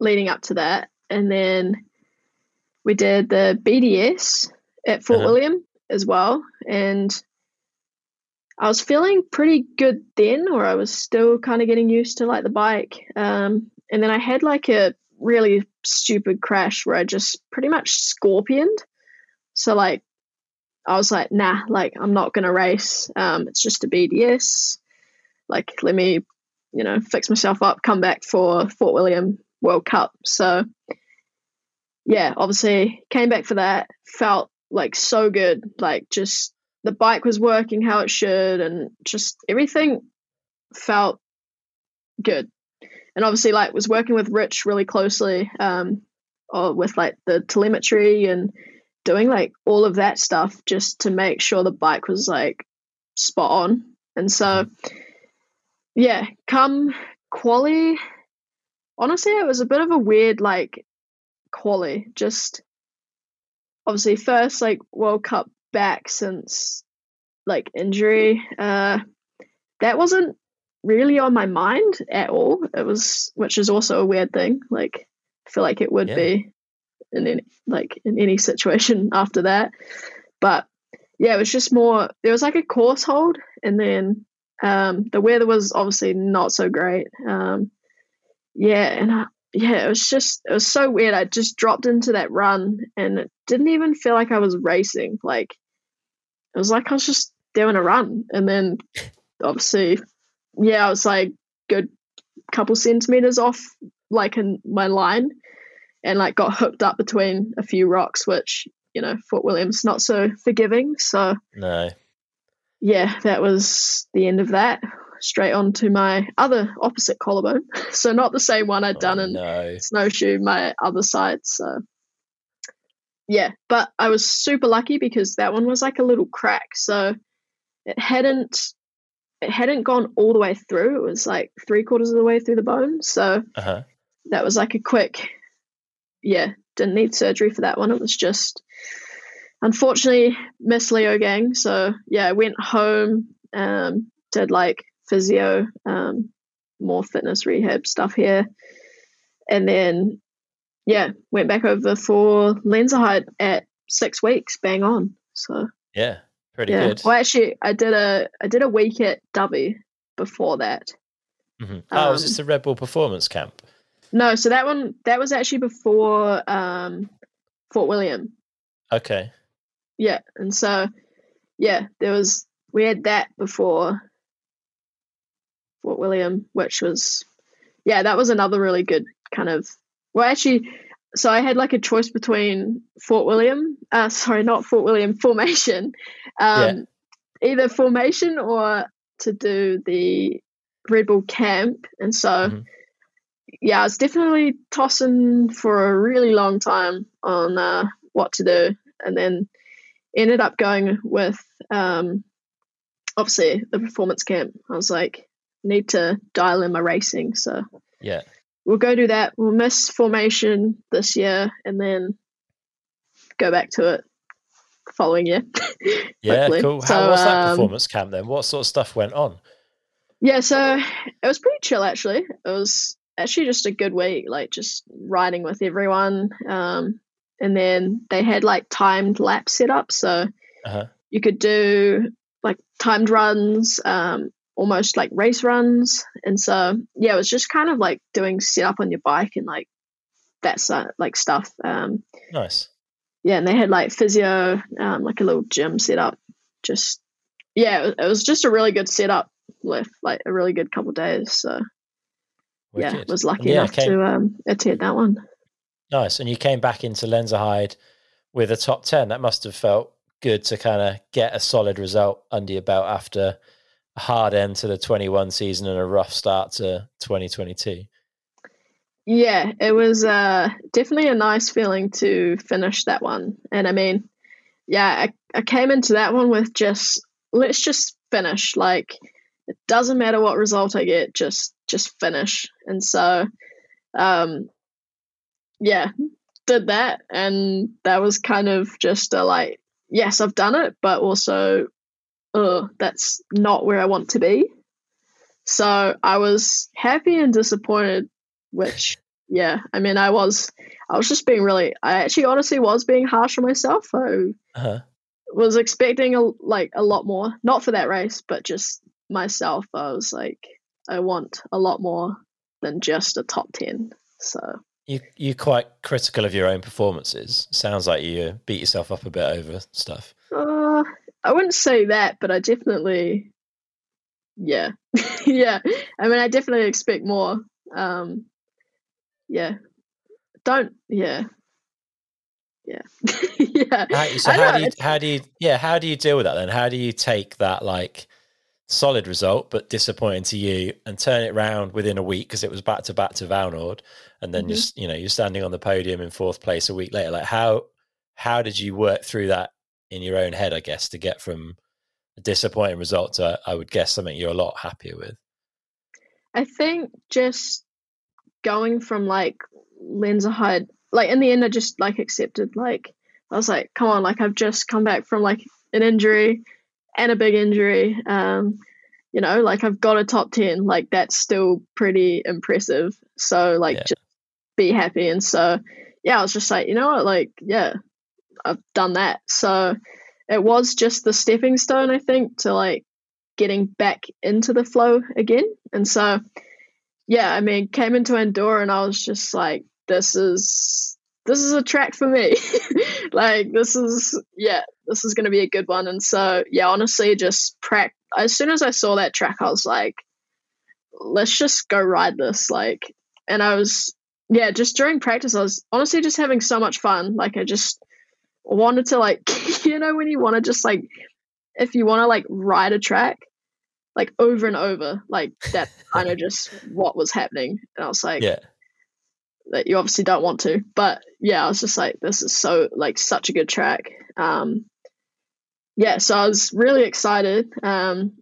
leading up to that, and then we did the BDS at Fort Uh-huh. William as well, and I was feeling pretty good then, or I was still kind of getting used to like the bike. Um, and then I had like a really stupid crash where I just pretty much scorpioned. So like I was like, nah, like I'm not gonna race. Um, it's just a BDS. Like, let me, you know, fix myself up, come back for Fort William World Cup. So, yeah, obviously came back for that. Felt like so good. Like, just the bike was working how it should, and just everything felt good. And obviously, like, was working with Rich really closely, um, or with like the telemetry and doing like all of that stuff just to make sure the bike was like spot on. And so, yeah, come quali, honestly, it was a bit of a weird like quali. Just obviously, first like World Cup back since like injury. Uh, that wasn't really on my mind at all. It was, which is also a weird thing. Like, I feel like it would Yeah. be in any like in any [LAUGHS] situation after that. But yeah, it was just more. There was like a course hold, and then um, the weather was obviously not so great. Um, yeah, and I, yeah, it was just it was so weird. I just dropped into that run, and it didn't even feel like I was racing. Like it was like I was just doing a run, and then obviously, yeah, I was like good couple centimeters off like in my line and like got hooked up between a few rocks which you know fort william's not so forgiving. So No. yeah that was the end of that. Straight on to my other opposite collarbone. [LAUGHS] So not the same one i'd oh, done Oh, in no. snowshoe my other side. So yeah but i was super lucky because that one was like a little crack. So it hadn't it hadn't gone all the way through. It was like three quarters of the way through the bone. So Uh huh. that was like a quick yeah didn't need surgery for that one. It was just unfortunately miss Leogang. So yeah i went home um did like physio um more fitness rehab stuff here. And then yeah went back over for lenzerheide at six weeks bang on so Yeah. Pretty yeah good. well actually i did a i did a week at dubby before that Mhm. Oh, was um, this the Red Bull Performance Camp? No, so that one that was actually before um, Fort William. Okay. Yeah, and so yeah, there was we had that before Fort William, which was yeah, that was another really good kind of well actually so I had like a choice between Fort William, uh [LAUGHS] sorry, not Fort William formation. Um either formation or to do the Red Bull camp. And so Mhm. yeah, I was definitely tossing for a really long time on uh, what to do, and then ended up going with um, obviously the performance camp, I was like, need to dial in my racing. So yeah, we'll go do that. We'll miss formation this year and then go back to it following year. [LAUGHS] yeah, cool. How so, was that um, performance camp then? What sort of stuff went on? Yeah, so it was pretty chill actually. It was actually just a good week, like just riding with everyone. Um, and then they had like timed lap set up, so uh-huh. you could do like timed runs, um, almost like race runs. And so yeah, it was just kind of like doing set up on your bike and like that's uh, like stuff. Um, nice. Yeah, and they had like physio, um, like a little gym set up. Just yeah, it was just a really good setup with like a really good couple days. So Wicked. yeah, was lucky yeah, enough came, to um, attend that one. Nice, and you came back into Lenzerheide with a top ten. That must have felt good to kind of get a solid result under your belt after hard end to the 21 season and a rough start to 2022. Yeah, it was uh, definitely a nice feeling to finish that one. And I mean, yeah, I, I came into that one with just let's just finish. Like it doesn't matter what result I get, just just finish. And so, um, yeah, did that, and that was kind of just a like, yes, I've done it, but also, oh, that's not where I want to be. So I was happy and disappointed, which yeah, I mean, I was, I was just being really, I actually honestly was being harsh on myself. I uh-huh. was expecting a like a lot more, not for that race, but just myself, I was like, I want a lot more than just a top 10. So you you're quite critical of your own performances. Sounds like you beat yourself up a bit over stuff. I wouldn't say that, but I definitely, yeah, [LAUGHS] yeah. I mean, I definitely expect more. Um, yeah, don't, yeah, yeah, [LAUGHS] yeah. How, so how do you how do you yeah how do you deal with that then? How do you take that like solid result, but disappointing to you, and turn it around within a week because it was back to back to Vallnord, and then mm-hmm. just you know you're standing on the podium in fourth place a week later. Like how how did you work through that in your own head? I guess to get from a disappointing result to I would guess something you're a lot happier with. I think just going from like Lenzerheide, like in the end, I just like accepted like I was like, come on, like I've just come back from like an injury and a big injury. Um, you know, like I've got a top 10, like that's still pretty impressive. So, like, yeah. just be happy. And so, yeah, I was just like, you know what, like, yeah, I've done that. So, it was just the stepping stone, I think, to like getting back into the flow again. And so, yeah, I mean, came into Andorra and I was just like, this is this is a track for me. [LAUGHS] like this is yeah, this is to be a good one. And so yeah, honestly, just prac. As soon as I saw that track, I was like, let's just go ride this. Like, and I was yeah, just during practice, I was honestly just having so much fun. Like, I just wanted to like [LAUGHS] you know when you want to just like if you want to like ride a track like over and over like that [LAUGHS] kind of just what was happening and i was like yeah that you obviously don't want to. But yeah, I was just like, this is so like such a good track. Um, yeah, so I was really excited. Um,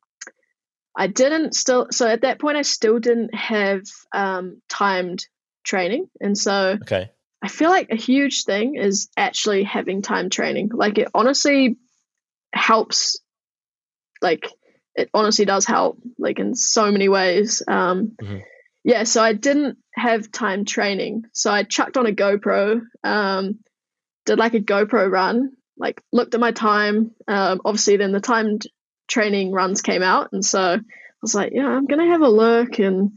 I didn't still so at that point I still didn't have um, timed training, and so okay. I feel like a huge thing is actually having time training. Like it honestly helps. Like it honestly does help. Like in so many ways. Um, mm-hmm yeah, so I didn't have time training. So I chucked on a GoPro, um, did like a GoPro run, like looked at my time. Um, obviously, then the timed training runs came out. And so I was like, yeah, I'm going to have a look. And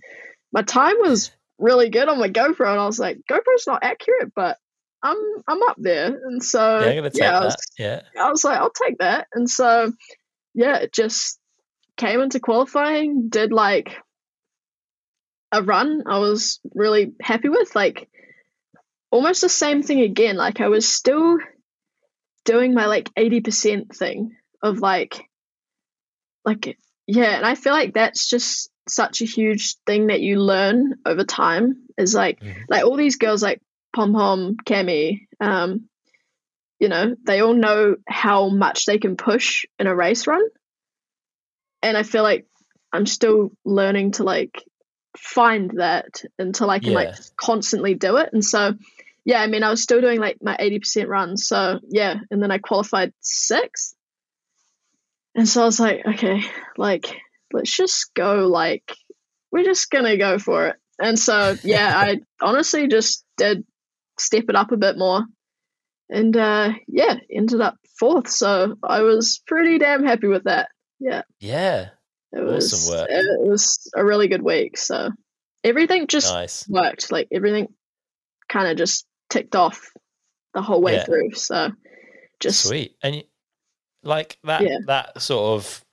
my time was really good on my GoPro. And I was like, GoPro's not accurate, but I'm I'm up there. And so yeah, I'm gonna take yeah. I was, yeah. I was like, I'll take that. And so yeah, it just came into qualifying, did like a run I was really happy with. Like almost the same thing again. Like I was still doing my like 80% thing of like like yeah, and I feel like that's just such a huge thing that you learn over time is like mm-hmm. like all these girls like Pom Pom, Cami, um, you know, they all know how much they can push in a race run. and I feel like I'm still learning to like find that until I can Yeah. like constantly do it. And so, yeah, I mean, I was still doing like my 80% run. So, yeah. And then I qualified sixth. And so I was like, okay, like, let's just go. Like, we're just to go for it. And so, yeah, I honestly just did step it up a bit more. And uh, yeah, ended up fourth. So I was pretty damn happy with that. Yeah. Yeah. It was Awesome work. it was a really good week. So everything just Nice. worked. Like everything kind of just ticked off the whole way Yeah. through. So just Sweet. And you, like that Yeah. that sort of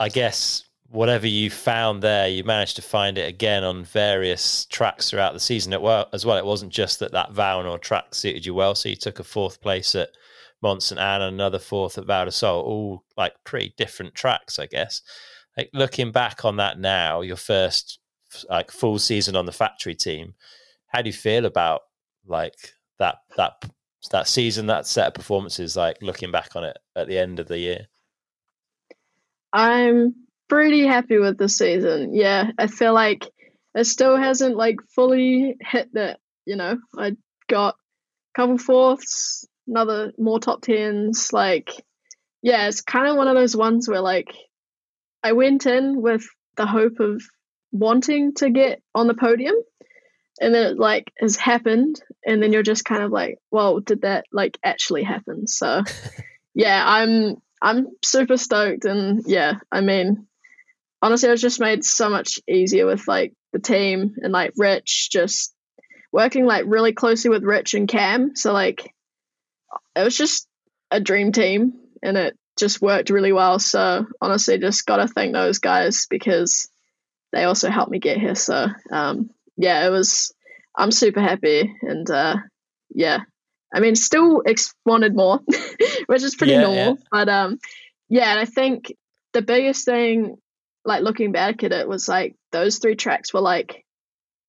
I guess whatever you found there, you managed to find it again on various tracks throughout the season as well. It wasn't just that that Vallnord track suited you well. So you took a fourth place at Mont St. Anne and another fourth at Val di Sole, all like pretty different tracks, I guess. Like looking back on that now, your first like full season on the factory team, how do you feel about like that that that season, that set of performances, like looking back on it at the end of the year? I'm pretty happy with the season. Yeah, I feel like it still hasn't like fully hit that. You know, I got a couple fourths, another more top tens. Like, yeah, it's kind of one of those ones where like I went in with the hope of wanting to get on the podium, and then it like has happened, and then you're just kind of like, well, did that like actually happen? So, [LAUGHS] yeah, I'm I'm super stoked, and yeah, I mean, honestly, I was just made so much easier with like the team and like Rich just working like really closely with Rich and Cam. So like, it was just a dream team, and it just worked really well. So honestly, just gotta thank those guys because they also helped me get here. So um, yeah, it was. I'm super happy, and uh, yeah, I mean, still ex- wanted more, [LAUGHS] which is pretty Yeah, normal. yeah. But um, yeah, and I think the biggest thing, like looking back at it, was like those three tracks were like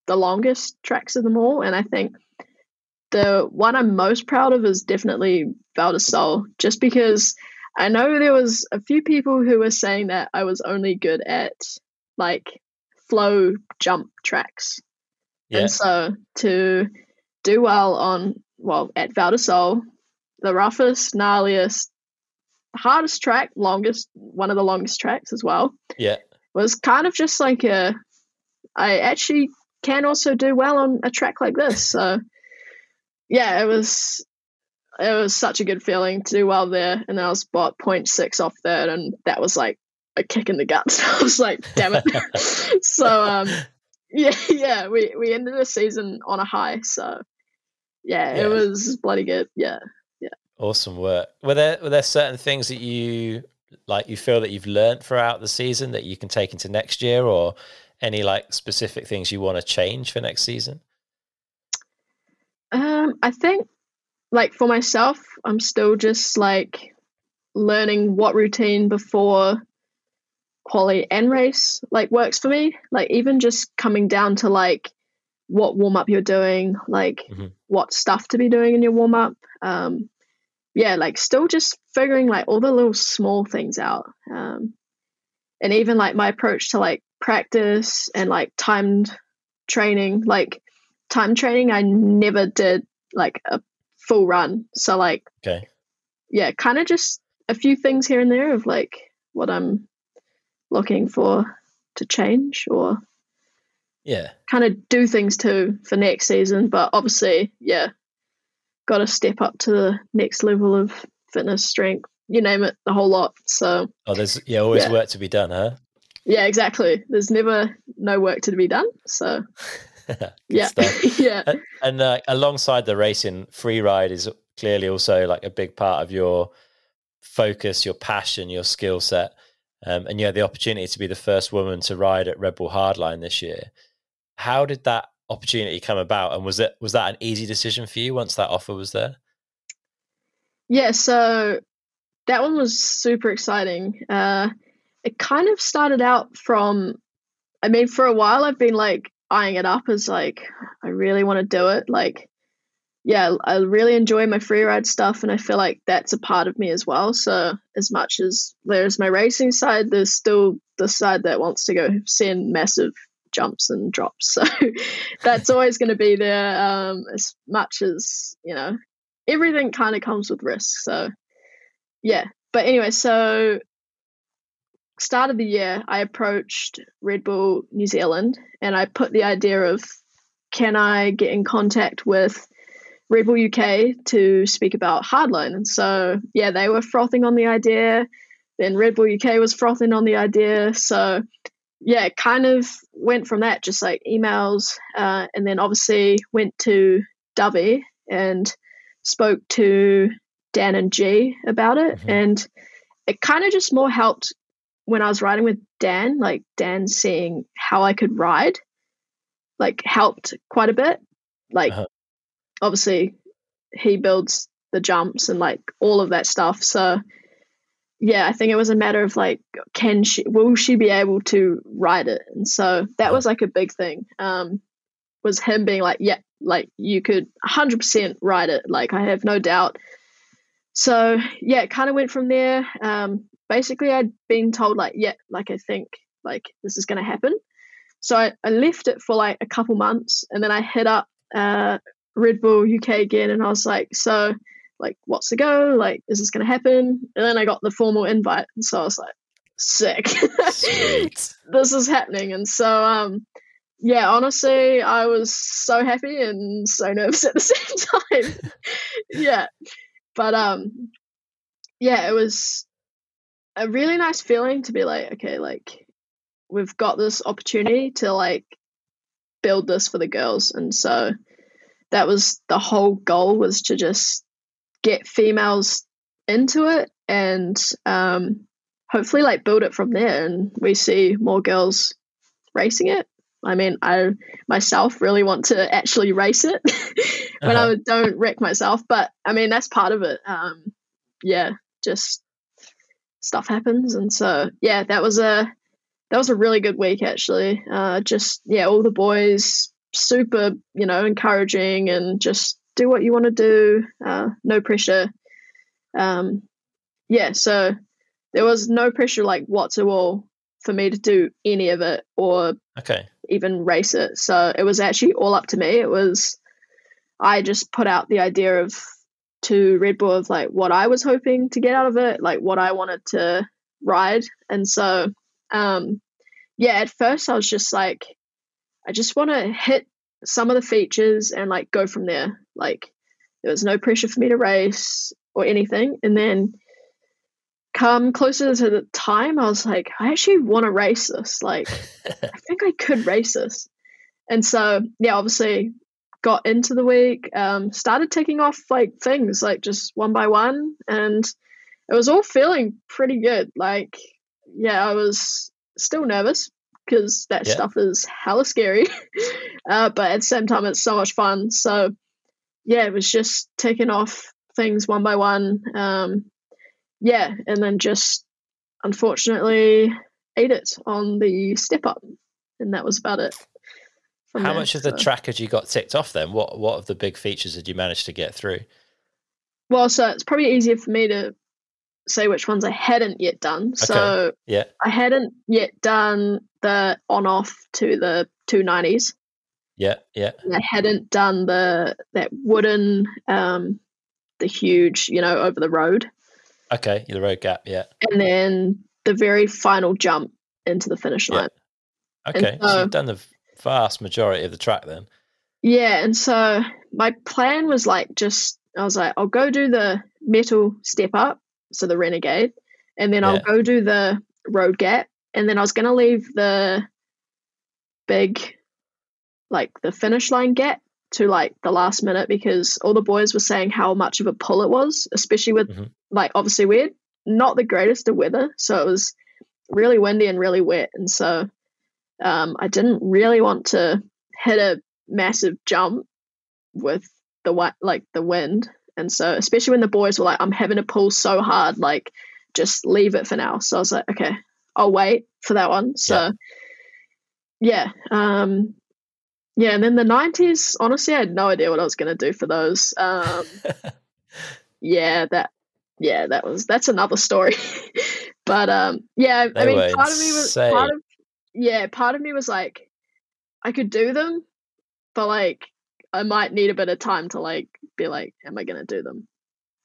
the longest tracks of them all, and I think the one I'm most proud of is definitely Val di Sole, just because I know there was a few people who were saying that I was only good at like flow jump tracks. Yeah. And so to do well on well at Val di Sole, the roughest, gnarliest, hardest track, longest one of the longest tracks as well, Yeah. was kind of just like a I actually can also do well on a track like this. So yeah, it was it was such a good feeling to do well there. And then I was bought 0.6 off third, and that was like a kick in the guts. [LAUGHS] I was like, damn it. [LAUGHS] so um yeah, [LAUGHS] yeah, we, we ended the season on a high. So yeah, Yeah. it was bloody good. Yeah. Yeah. Awesome work. Were there were there certain things that you like you feel that you've learned throughout the season that you can take into next year or any like specific things you want to change for next season? Um, I think like for myself, I'm still just like learning what routine before quali and race like works for me. Like even just coming down to like what warm up you're doing, like Mhm. what stuff to be doing in your warm up. Um, yeah, like still just figuring like all the little small things out. Um, and even like my approach to like practice and like timed training, like time training, I never did like a full run. So like Okay. yeah, kind of just a few things here and there of like what I'm looking for to change or Yeah. kind of do things too for next season. But obviously, yeah, got to step up to the next level of fitness, strength, you name it, the whole lot. So Oh, there's yeah, always Yeah. work to be done, huh? yeah, exactly. There's never no work to be done. So [LAUGHS] yeah, [LAUGHS] yeah, And, and uh, alongside the racing, free ride is clearly also like a big part of your focus, your passion, your skill set. Um, and you had the opportunity to be the first woman to ride at Red Bull Hardline this year. How did that opportunity come about? And was it was that an easy decision for you once that offer was there? yeah. So that one was super exciting. Uh, it kind of started out from, I mean, for a while I've been like eyeing it up as like I really want to do it. Like yeah, I really enjoy my free ride stuff, and I feel like that's a part of me as well. So as much as there's my racing side, there's still the side that wants to go send massive jumps and drops. [LAUGHS] So that's always going to be there. Um, as much as you know, everything kind of comes with risk. So yeah, but anyway, so start of the year, I approached Red Bull New Zealand and I put the idea of can I get in contact with Red Bull UK to speak about Hardline. And so, yeah, they were frothing on the idea. Then Red Bull UK was frothing on the idea. So, yeah, kind of went from that, just like emails. Uh, and then obviously went to Dovey and spoke to Dan and Gee about it. Mm-hmm. And it kind of just more helped when I was riding with Dan, like Dan seeing how I could ride, like helped quite a bit. Like, uh-huh. obviously, he builds the jumps and like all of that stuff. So, yeah, I think it was a matter of like, can she, will she be able to ride it? And so that was like a big thing. Um, was him being like, yeah, like you could 100% ride it. Like, I have no doubt. So, yeah, it kind of went from there. Um, basically I'd been told like, yeah, like I think like this is going to happen. So I, I, left it for like a couple months and then I hit up uh, Red Bull UK again and I was like, so like, what's the go? Like, is this going to happen? And then I got the formal invite. And so I was like, sick. [LAUGHS] this is happening. And so, um, yeah, honestly, I was so happy and so nervous [LAUGHS] at the same time. [LAUGHS] yeah. But, um, yeah, it was a really nice feeling to be like, okay, like we've got this opportunity to like build this for the girls. And so that was the whole goal was to just get females into it and um, hopefully like build it from there and we see more girls racing it. I mean, I myself really want to actually race it [LAUGHS] when uh-huh. I don't wreck myself, but I mean that's part of it. Um, yeah, just stuff happens. And so yeah, that was a that was a really good week actually. Uh, just yeah, all the boys super you know encouraging and just do what you want to do. Uh, no pressure. Um, yeah, so there was no pressure like whatsoever for me to do any of it or okay even race it. So it was actually all up to me. It was I just put out the idea of to Red Bull of like what I was hoping to get out of it, like what I wanted to ride. And so, um, yeah, at first I was just like, I just want to hit some of the features and like go from there. Like there was no pressure for me to race or anything. And then come closer to the time, I was like, I actually want to race this. Like, [LAUGHS] I think I could race this. And so, yeah, obviously got into the week, um, started ticking off like things like just one by one, and it was all feeling pretty good. Like, yeah, I was still nervous because that yeah. stuff is hella scary, [LAUGHS] uh, but at the same time, it's so much fun. So, yeah, it was just taking off things one by one. Um, yeah, and then just unfortunately ate it on the step up, and that was about it. How there, much of the track had you got ticked off then? What what of the big features did you manage to get through? Well, so it's probably easier for me to say which ones I hadn't yet done. Okay. So yeah, I hadn't yet done the on off to the two nineties. Yeah, yeah. I hadn't done the that wooden, um, the huge, you know, over the road. Okay, the road gap, yeah. And then the very final jump into the finish line. Yeah. Okay, so, so, you've done the vast majority of the track then. Yeah, and so my plan was like just I was like, I'll go do the metal step up, so the renegade, and then yeah. I'll go do the road gap, and then I was gonna leave the big like the finish line gap to like the last minute because all the boys were saying how much of a pull it was, especially with mm-hmm. like obviously we had not the greatest of weather, so it was really windy and really wet, and so um, I didn't really want to hit a massive jump with the like the wind, and so especially when the boys were like, "I'm having to pull so hard, like just leave it for now." So I was like, "Okay, I'll wait for that one." So yeah, yeah um, yeah, and then the nineties. Honestly, I had no idea what I was going to do for those. Um, [LAUGHS] yeah, that yeah, that was that's another story. [LAUGHS] but um, yeah, They I mean, part of me was part of yeah, part of me was like, I could do them, but like I might need a bit of time to like be like, am I going to do them,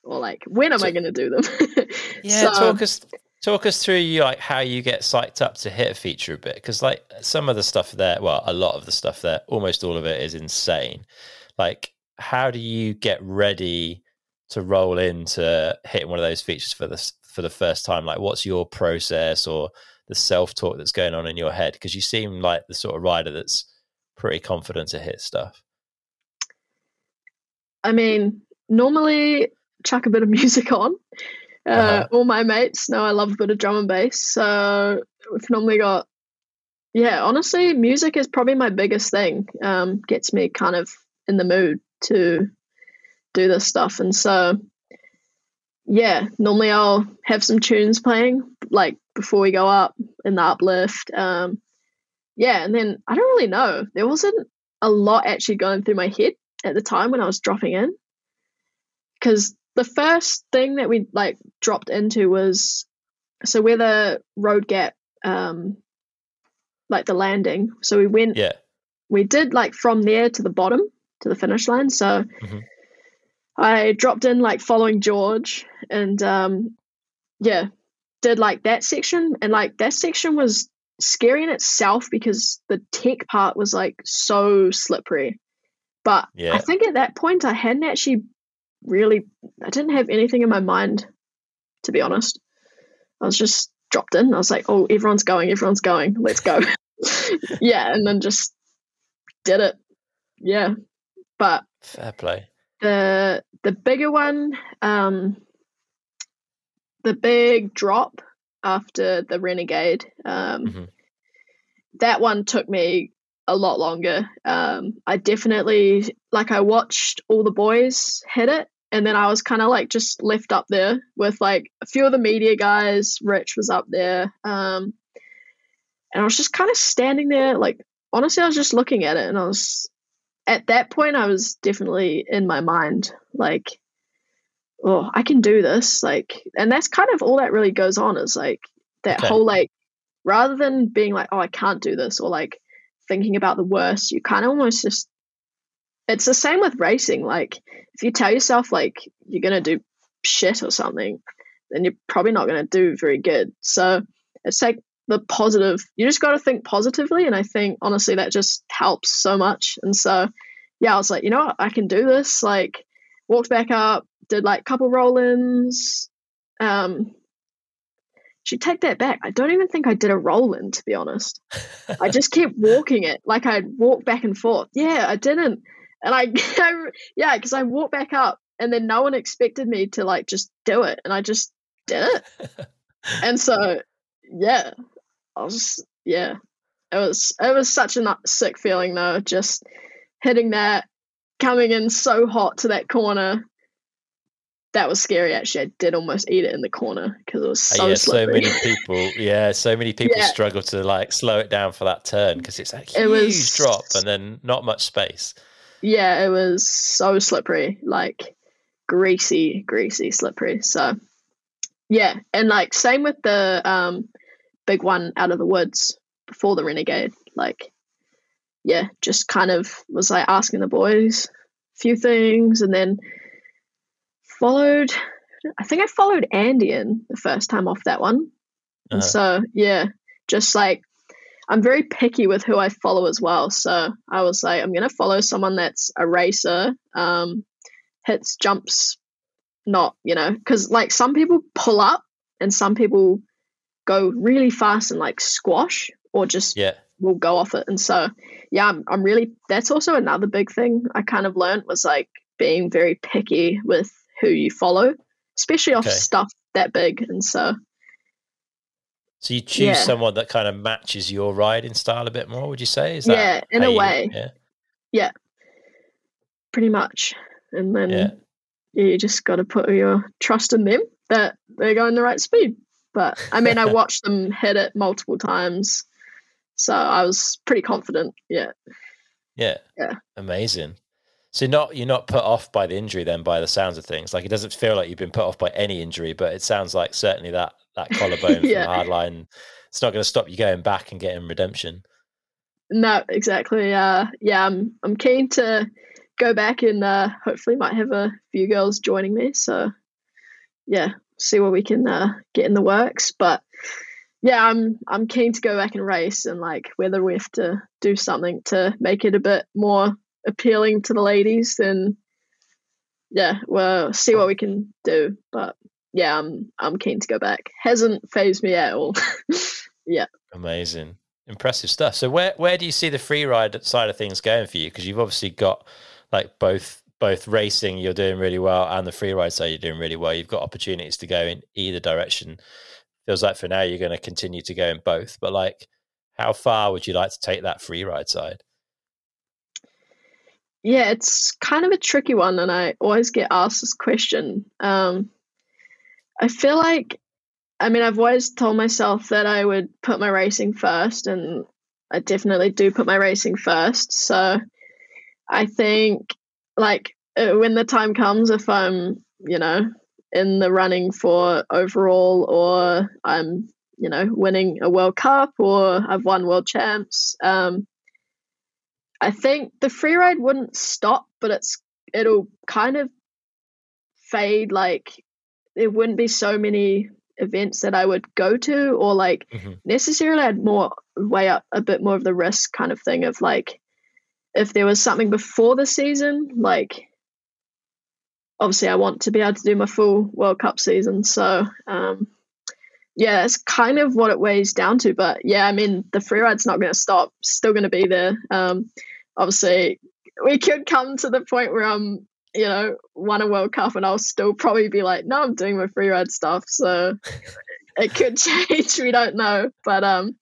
or like when am So- I going to do them? [LAUGHS] Yeah, So- talk us talk us through you like how you get psyched up to hit a feature a bit because like some of the stuff there, well, a lot of the stuff there, almost all of it is insane. Like, how do you get ready to roll into hitting one of those features for the for the first time? Like, what's your process or the self talk that's going on in your head? Because you seem like the sort of rider that's pretty confident to hit stuff. I mean, normally chuck a bit of [LAUGHS] music on. Uh, Uh-huh. All my mates know I love a bit of drum and bass, so we've normally got. Yeah, honestly, music is probably my biggest thing. Um, gets me kind of in the mood to do this stuff, and so yeah, normally I'll have some tunes playing like before we go up in the uplift. Um, yeah, and then I don't really know. There wasn't a lot actually going through my head at the time when I was dropping in. Because the first thing that we like dropped into was so where the road gap, um, like the landing. So we went, Yeah. we did like from there to the bottom to the finish line. So Mhm. I dropped in like following George and um, yeah, did like that section. And like that section was scary in itself because the tech part was like so slippery. But Yeah. I think at that point I hadn't actually really I didn't have anything in my mind, to be honest. I was just dropped in. I was like, oh, everyone's going, everyone's going, let's go. [LAUGHS] [LAUGHS] yeah, and then just did it. Yeah. But Fair play. the the bigger one, um the big drop after the renegade, um Mhm. that one took me a lot longer. Um, I definitely like I watched all the boys hit it, and then I was kind of like just left up there with like a few of the media guys. Rich was up there, um, and I was just kind of standing there. Like honestly, I was just looking at it, and I was at that point I was definitely in my mind like, oh, I can do this. Like, and that's kind of all that really goes on is like that Okay. whole like rather than being like, oh, I can't do this, or like thinking about the worst, you kind of almost just. It's the same with racing. Like, if you tell yourself like you're gonna do shit or something, then you're probably not gonna do very good. So it's like the positive. You just got to think positively, and I think honestly that just helps so much. And so, yeah, I was like, you know what, I can do this. Like, walked back up, did like a couple roll-ins. Um, should take that back. I don't even think I did a roll in, to be honest. I just kept walking it. Like I'd walk back and forth. Yeah, I didn't. And I, [LAUGHS] yeah, because I walked back up and then no one expected me to like just do it. And I just did it. and so, yeah, I was, yeah, it was, it was such a sick feeling though. Just hitting that, coming in so hot to that corner. That was scary. Actually, I did almost eat it in the corner because it was Uh, so yeah, so slippery. many people. Yeah, so many people Yeah. struggle to like slow it down for that turn because it's a huge It was- drop and then not much space. yeah, it was so slippery, like greasy, greasy, slippery. So yeah, and like same with the um big one out of the woods before the renegade. Like yeah, just kind of was like asking the boys a few things and then followed I think I followed Andy in the first time off that one. Uh-huh. so yeah, just like I'm very picky with who I follow as well. So I was like, I'm gonna follow someone that's a racer, um, hits jumps, not you know, because like some people pull up and some people go really fast and like squash or just Yeah, will go off it. And so yeah, I'm, I'm really that's also another big thing I kind of learned was like being very picky with who you follow, especially off Okay. stuff that big. And so so you choose Yeah. someone that kind of matches your riding style a bit more. Would you say? Is that Yeah, in a you- way. Yeah, pretty much. And then yeah. yeah, you just got to put your trust in them that they're going the right speed. But I mean, I [LAUGHS] watched them hit it multiple times, so I was pretty confident. Yeah, Yeah. Yeah. Amazing. So you're not you're not put off by the injury then by the sounds of things. Like it doesn't feel like you've been put off by any injury, but it sounds like certainly that that collarbone [LAUGHS] Yeah. from hardline it's not going to stop you going back and getting redemption. No, exactly. Uh, yeah, I'm I'm keen to go back and uh, hopefully might have a few girls joining me. So yeah, see what we can uh, get in the works. But yeah, I'm I'm keen to go back and race and like whether we have to do something to make it a bit more appealing to the ladies, then yeah, we'll see what we can do. But yeah, I'm I'm keen to go back. Hasn't phased me at all. [LAUGHS] Yeah. Amazing. Impressive stuff. So where where do you see the free ride side of things going for you? Because you've obviously got like both both racing you're doing really well and the free ride side you're doing really well. You've got opportunities to go in either direction. Feels like for now you're going to continue to go in both. But like how far would you like to take that free ride side? Yeah, it's kind of a tricky one, and I always get asked this question. Um, I feel like, I mean, I've always told myself that I would put my racing first, and I definitely do put my racing first. So I think, like, uh, when the time comes, if I'm, you know, in the running for overall, or I'm, you know, winning a World Cup, or I've won World Champs, um, I think the free ride wouldn't stop, but it's it'll kind of fade. Like there wouldn't be so many events that I would go to, or like Mhm. necessarily I'd more weigh up a bit more of the risk kind of thing of like if there was something before the season, like obviously I want to be able to do my full World Cup season, so um, yeah, it's kind of what it weighs down to. But yeah, I mean, the free ride's not going to stop; still going to be there. Um, obviously, we could come to the point where I'm, you know, won a World Cup, and I'll still probably be like, no, I'm doing my free ride stuff. So [LAUGHS] it could change. We don't know, but um,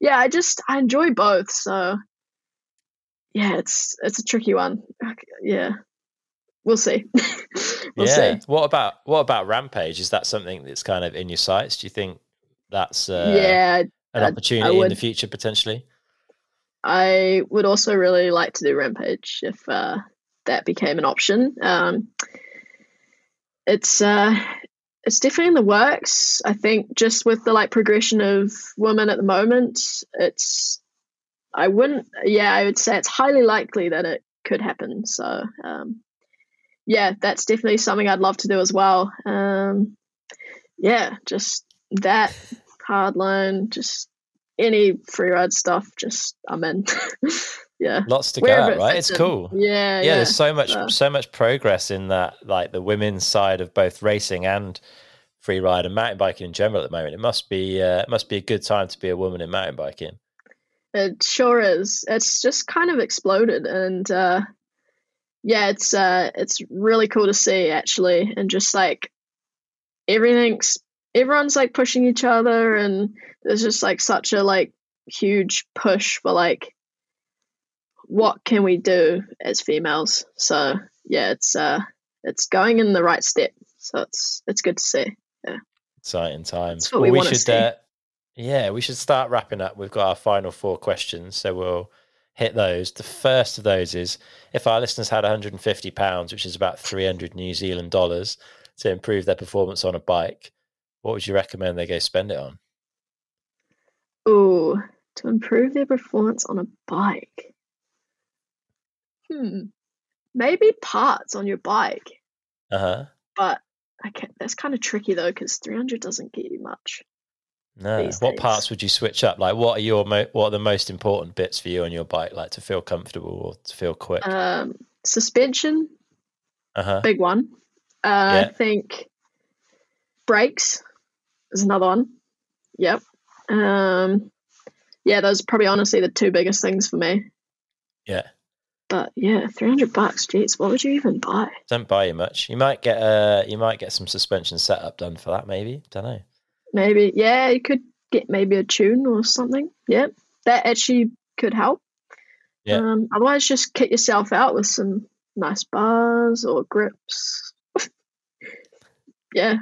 yeah, I just I enjoy both. So yeah, it's it's a tricky one. Yeah, we'll see. [LAUGHS] we'll yeah. see. What about what about Rampage? Is that something that's kind of in your sights? Do you think that's uh, yeah, an I- I opportunity in the future potentially? I would also really like to do Rampage if uh, that became an option. Um, it's uh, it's definitely in the works. I think just with the like progression of women at the moment, it's I wouldn't. Yeah, I would say it's highly likely that it could happen. So um, yeah, that's definitely something I'd love to do as well. Um, yeah, just that hard line, just any free ride stuff. Just I'm in. [LAUGHS] yeah. Lots to Wherever go, right? It's in. cool. Yeah, yeah, yeah. there's so much Uh, so much progress in that like the women's side of both racing and free ride and mountain biking in general at the moment it must be uh, it must be a good time to be a woman in mountain biking It sure is. It's just kind of exploded, and uh, yeah, it's uh, it's really cool to see actually, and just like everything's everyone's like pushing each other, and there's just like such a like huge push for like what can we do as females. So yeah, it's uh, it's going in the right step. So it's it's good to see. exciting times That's what we wanna should see. uh, yeah we should start wrapping up we've got our final four questions so we'll hit those the first of those is if our listeners had 150 pounds which is about 300 new zealand dollars to improve their performance on a bike what would you recommend they go spend it on Ooh, to improve their performance on a bike. Hmm. Maybe parts on your bike, uh-huh but I can that's kind of tricky though because 300 doesn't get you much. No. What days. parts would you switch up? Like, what are your mo- what are the most important bits for you on your bike? Like to feel comfortable or to feel quick? Um, suspension, huh. big one. Uh, Yeah. I think brakes is another one. Yep. Um, yeah, those are probably honestly the two biggest things for me. Yeah. But yeah, 300 bucks. Jeez, what would you even buy? Don't buy you much. You might get uh you might get some suspension setup done for that. Maybe. Don't know. Maybe, yeah, you could get maybe a tune or something. Yeah, that actually could help. Yeah. Um, otherwise, just kit yourself out with some nice bars or grips. [LAUGHS] yeah,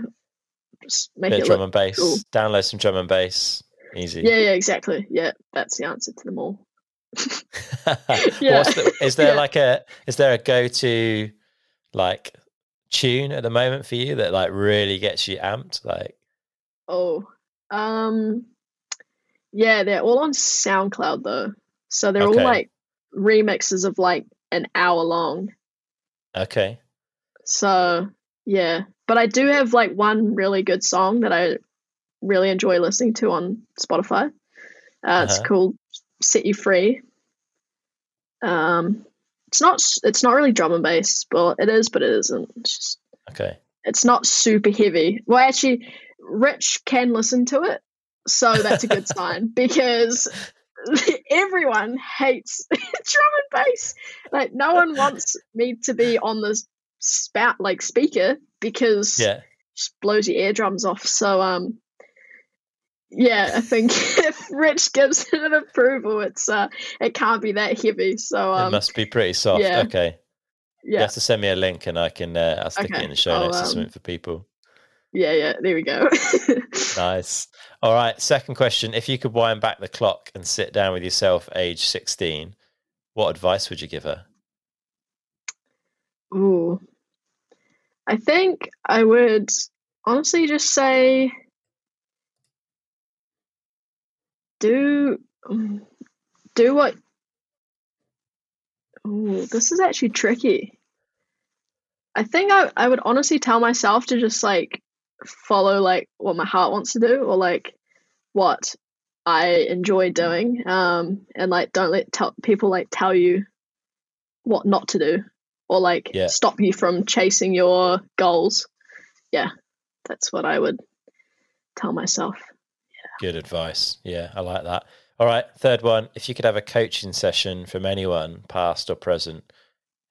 just make Bit it drum and bass. cool. Download some drum and bass. Easy. Yeah, yeah, exactly. Yeah, that's the answer to them all. [LAUGHS] Yeah. The, is there Yeah. like a is there a go to like tune at the moment for you that like really gets you amped? Like Oh, um, yeah, they're all on SoundCloud though, so they're Okay. all like remixes of like an hour long. okay, So yeah, but I do have like one really good song that I really enjoy listening to on Spotify. Uh, It's Uh-huh. called "Set You Free." Um, it's not it's not really drum and bass. Well, it is, but it isn't. It's just okay, it's not super heavy. Well, actually, Rich can listen to it, so that's a good sign [LAUGHS] because everyone hates [LAUGHS] drum and bass. Like, no one wants me to be on this spout like speaker because yeah, it just blows your eardrums off. So, um, yeah, I think [LAUGHS] if Rich gives it an approval, it's uh, it can't be that heavy. So, it um, must be pretty soft. yeah. Okay, you yeah, have to send me a link and I can uh, I'll stick it in the show I'll, notes or um, something for people. Yeah, yeah. There we go. [LAUGHS] Nice. All right. Second question: If you could wind back the clock and sit down with yourself, age sixteen, what advice would you give her? Ooh. I think I would honestly just say do do what Ooh, this is actually tricky. I think I, I would honestly tell myself to just like follow like what my heart wants to do or like what I enjoy doing. Um and like don't let tell people like tell you what not to do or like Yeah. stop you from chasing your goals. Yeah, that's what I would tell myself. Good advice. Yeah, I like that. All right. Third one: If you could have a coaching session from anyone, past or present,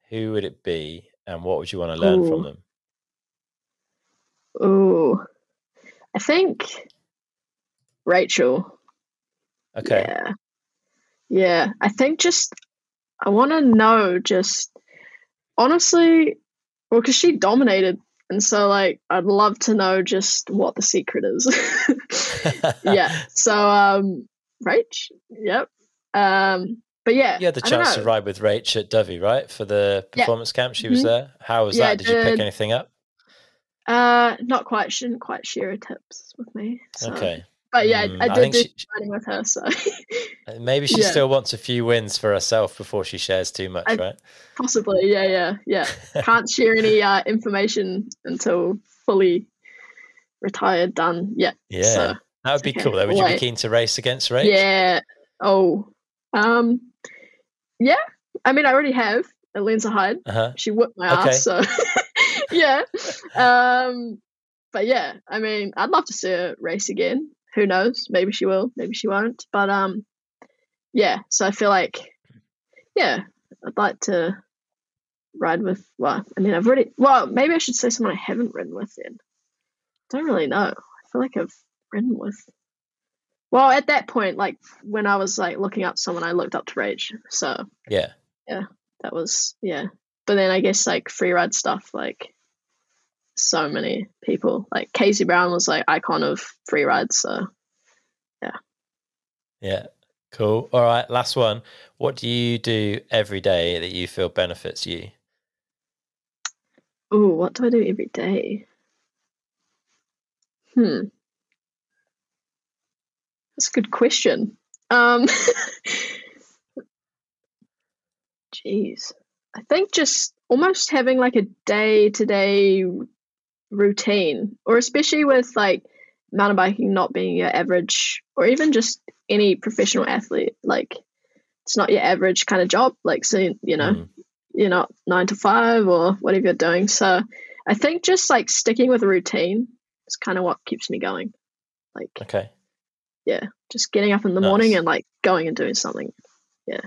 who would it be, and what would you want to learn from them? Ooh, I think Rachel. Okay. Yeah, yeah. I think just I want to know just honestly, well, because she dominated, and so like I'd love to know just what the secret is. [LAUGHS] [LAUGHS] yeah. So um, Rach. Yep. Um, but yeah, You had the chance to ride with Rach at Dovey, right, for the Yeah. performance camp. She was Mhm. there. How was Yeah, that? Did you pick anything up? Uh, not quite. She didn't quite share her tips with me. So. Okay. But yeah, Mm, I, I I did think do she- riding with her. So Uh, Maybe she Yeah. still wants a few wins for herself before she shares too much, I- right? possibly, yeah, yeah, yeah. [LAUGHS] Can't share any uh, information until fully retired, done. Yeah. yeah. So, that would be okay, cool. Though. Would you be keen to race against Rach? yeah. Oh, um, yeah. I mean, I already have at Lenzerheide. Uh-huh. She whipped my Okay. ass. So [LAUGHS] yeah. Um, but yeah, I mean, I'd love to see her race again. Who knows? Maybe she will. Maybe she won't. But um, yeah. So I feel like, yeah, I'd like to ride with. Well, I mean, I've already. Well, maybe I should say someone I haven't ridden with. Then don't really know. I feel like I've ridden with. Well, at that point, like when I was like looking up someone, I looked up to Rach. So Yeah. Yeah, that was yeah but then i guess like free ride stuff like so many people like casey brown was like icon of free rides so Yeah. Yeah. Cool. All right. Last one. What do you do every day that you feel benefits you? Oh, what do i do every day hmm that's a good question um [LAUGHS] jeez i think just almost having like a day to day routine or especially with like mountain biking not being your average or even just any professional athlete like it's not your average kind of job like so you know Mm, you're not nine to five or whatever you're doing. So i think just like sticking with a routine is kind of what keeps me going. Like okay. Yeah, just getting up in the morning and like going and doing something. Yeah,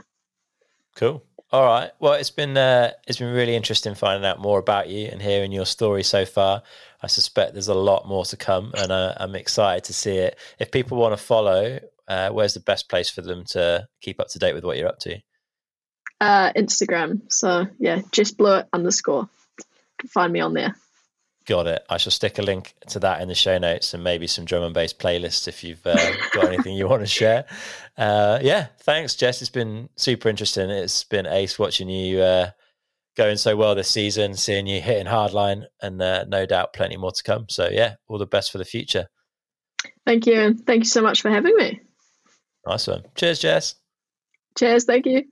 Cool. All right. Well, it's been uh, it's been really interesting finding out more about you and hearing your story so far. I suspect there's a lot more to come, and uh, I'm excited to see it. If people want to follow, uh, where's the best place for them to keep up to date with what you're up to? uh instagram so yeah Jess Blewitt underscore You can find me on there Got it. I shall stick a link to that in the show notes and maybe some drum and bass playlists if you've uh, got anything you want to share. Uh, yeah, thanks, Jess. It's been super interesting. It's been ace watching you uh, going so well this season, seeing you hitting hardline, and uh, no doubt plenty more to come. So, yeah, all the best for the future. Thank you. And thank you so much for having me. Nice one. Cheers, Jess. Cheers. Thank you.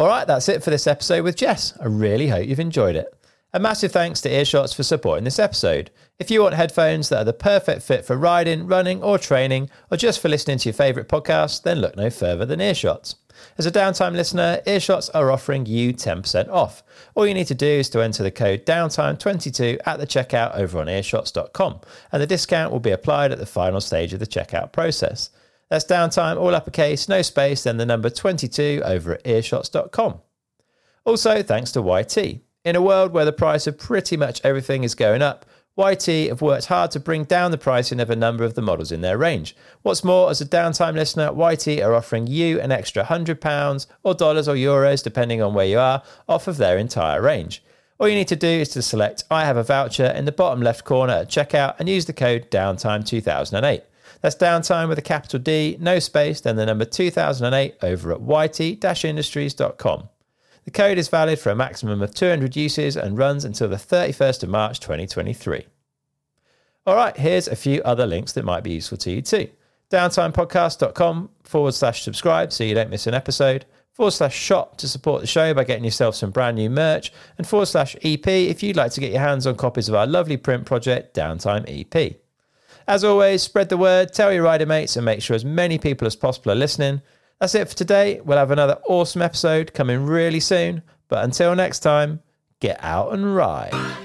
All right, that's it for this episode with Jess. I really hope you've enjoyed it. A massive thanks to Earshots for supporting this episode. If you want headphones that are the perfect fit for riding, running, or training, or just for listening to your favourite podcast, then look no further than Earshots. As a downtime listener, Earshots are offering you 10% off. All you need to do is to enter the code downtime22 at the checkout over on earshots.com, and the discount will be applied at the final stage of the checkout process. That's downtime, all uppercase, no space, then the number 22 over at earshots.com. Also, thanks to YT. In a world where the price of pretty much everything is going up, YT have worked hard to bring down the pricing of a number of the models in their range. What's more, as a downtime listener, YT are offering you an extra £100 or dollars or euros, depending on where you are, off of their entire range. All you need to do is to select I have a voucher in the bottom left corner at checkout and use the code DOWNTIME2008. That's downtime with a capital D, no space, then the number 2008 over at yt-industries.com. The code is valid for a maximum of 200 uses and runs until the 31st of March 2023. All right, here's a few other links that might be useful to you too. Downtimepodcast.com forward slash subscribe so you don't miss an episode, forward slash shop to support the show by getting yourself some brand new merch, and forward slash EP if you'd like to get your hands on copies of our lovely print project, Downtime EP. As always, spread the word, tell your rider mates, and make sure as many people as possible are listening. That's it for today. We'll have another awesome episode coming really soon. But until next time, get out and ride.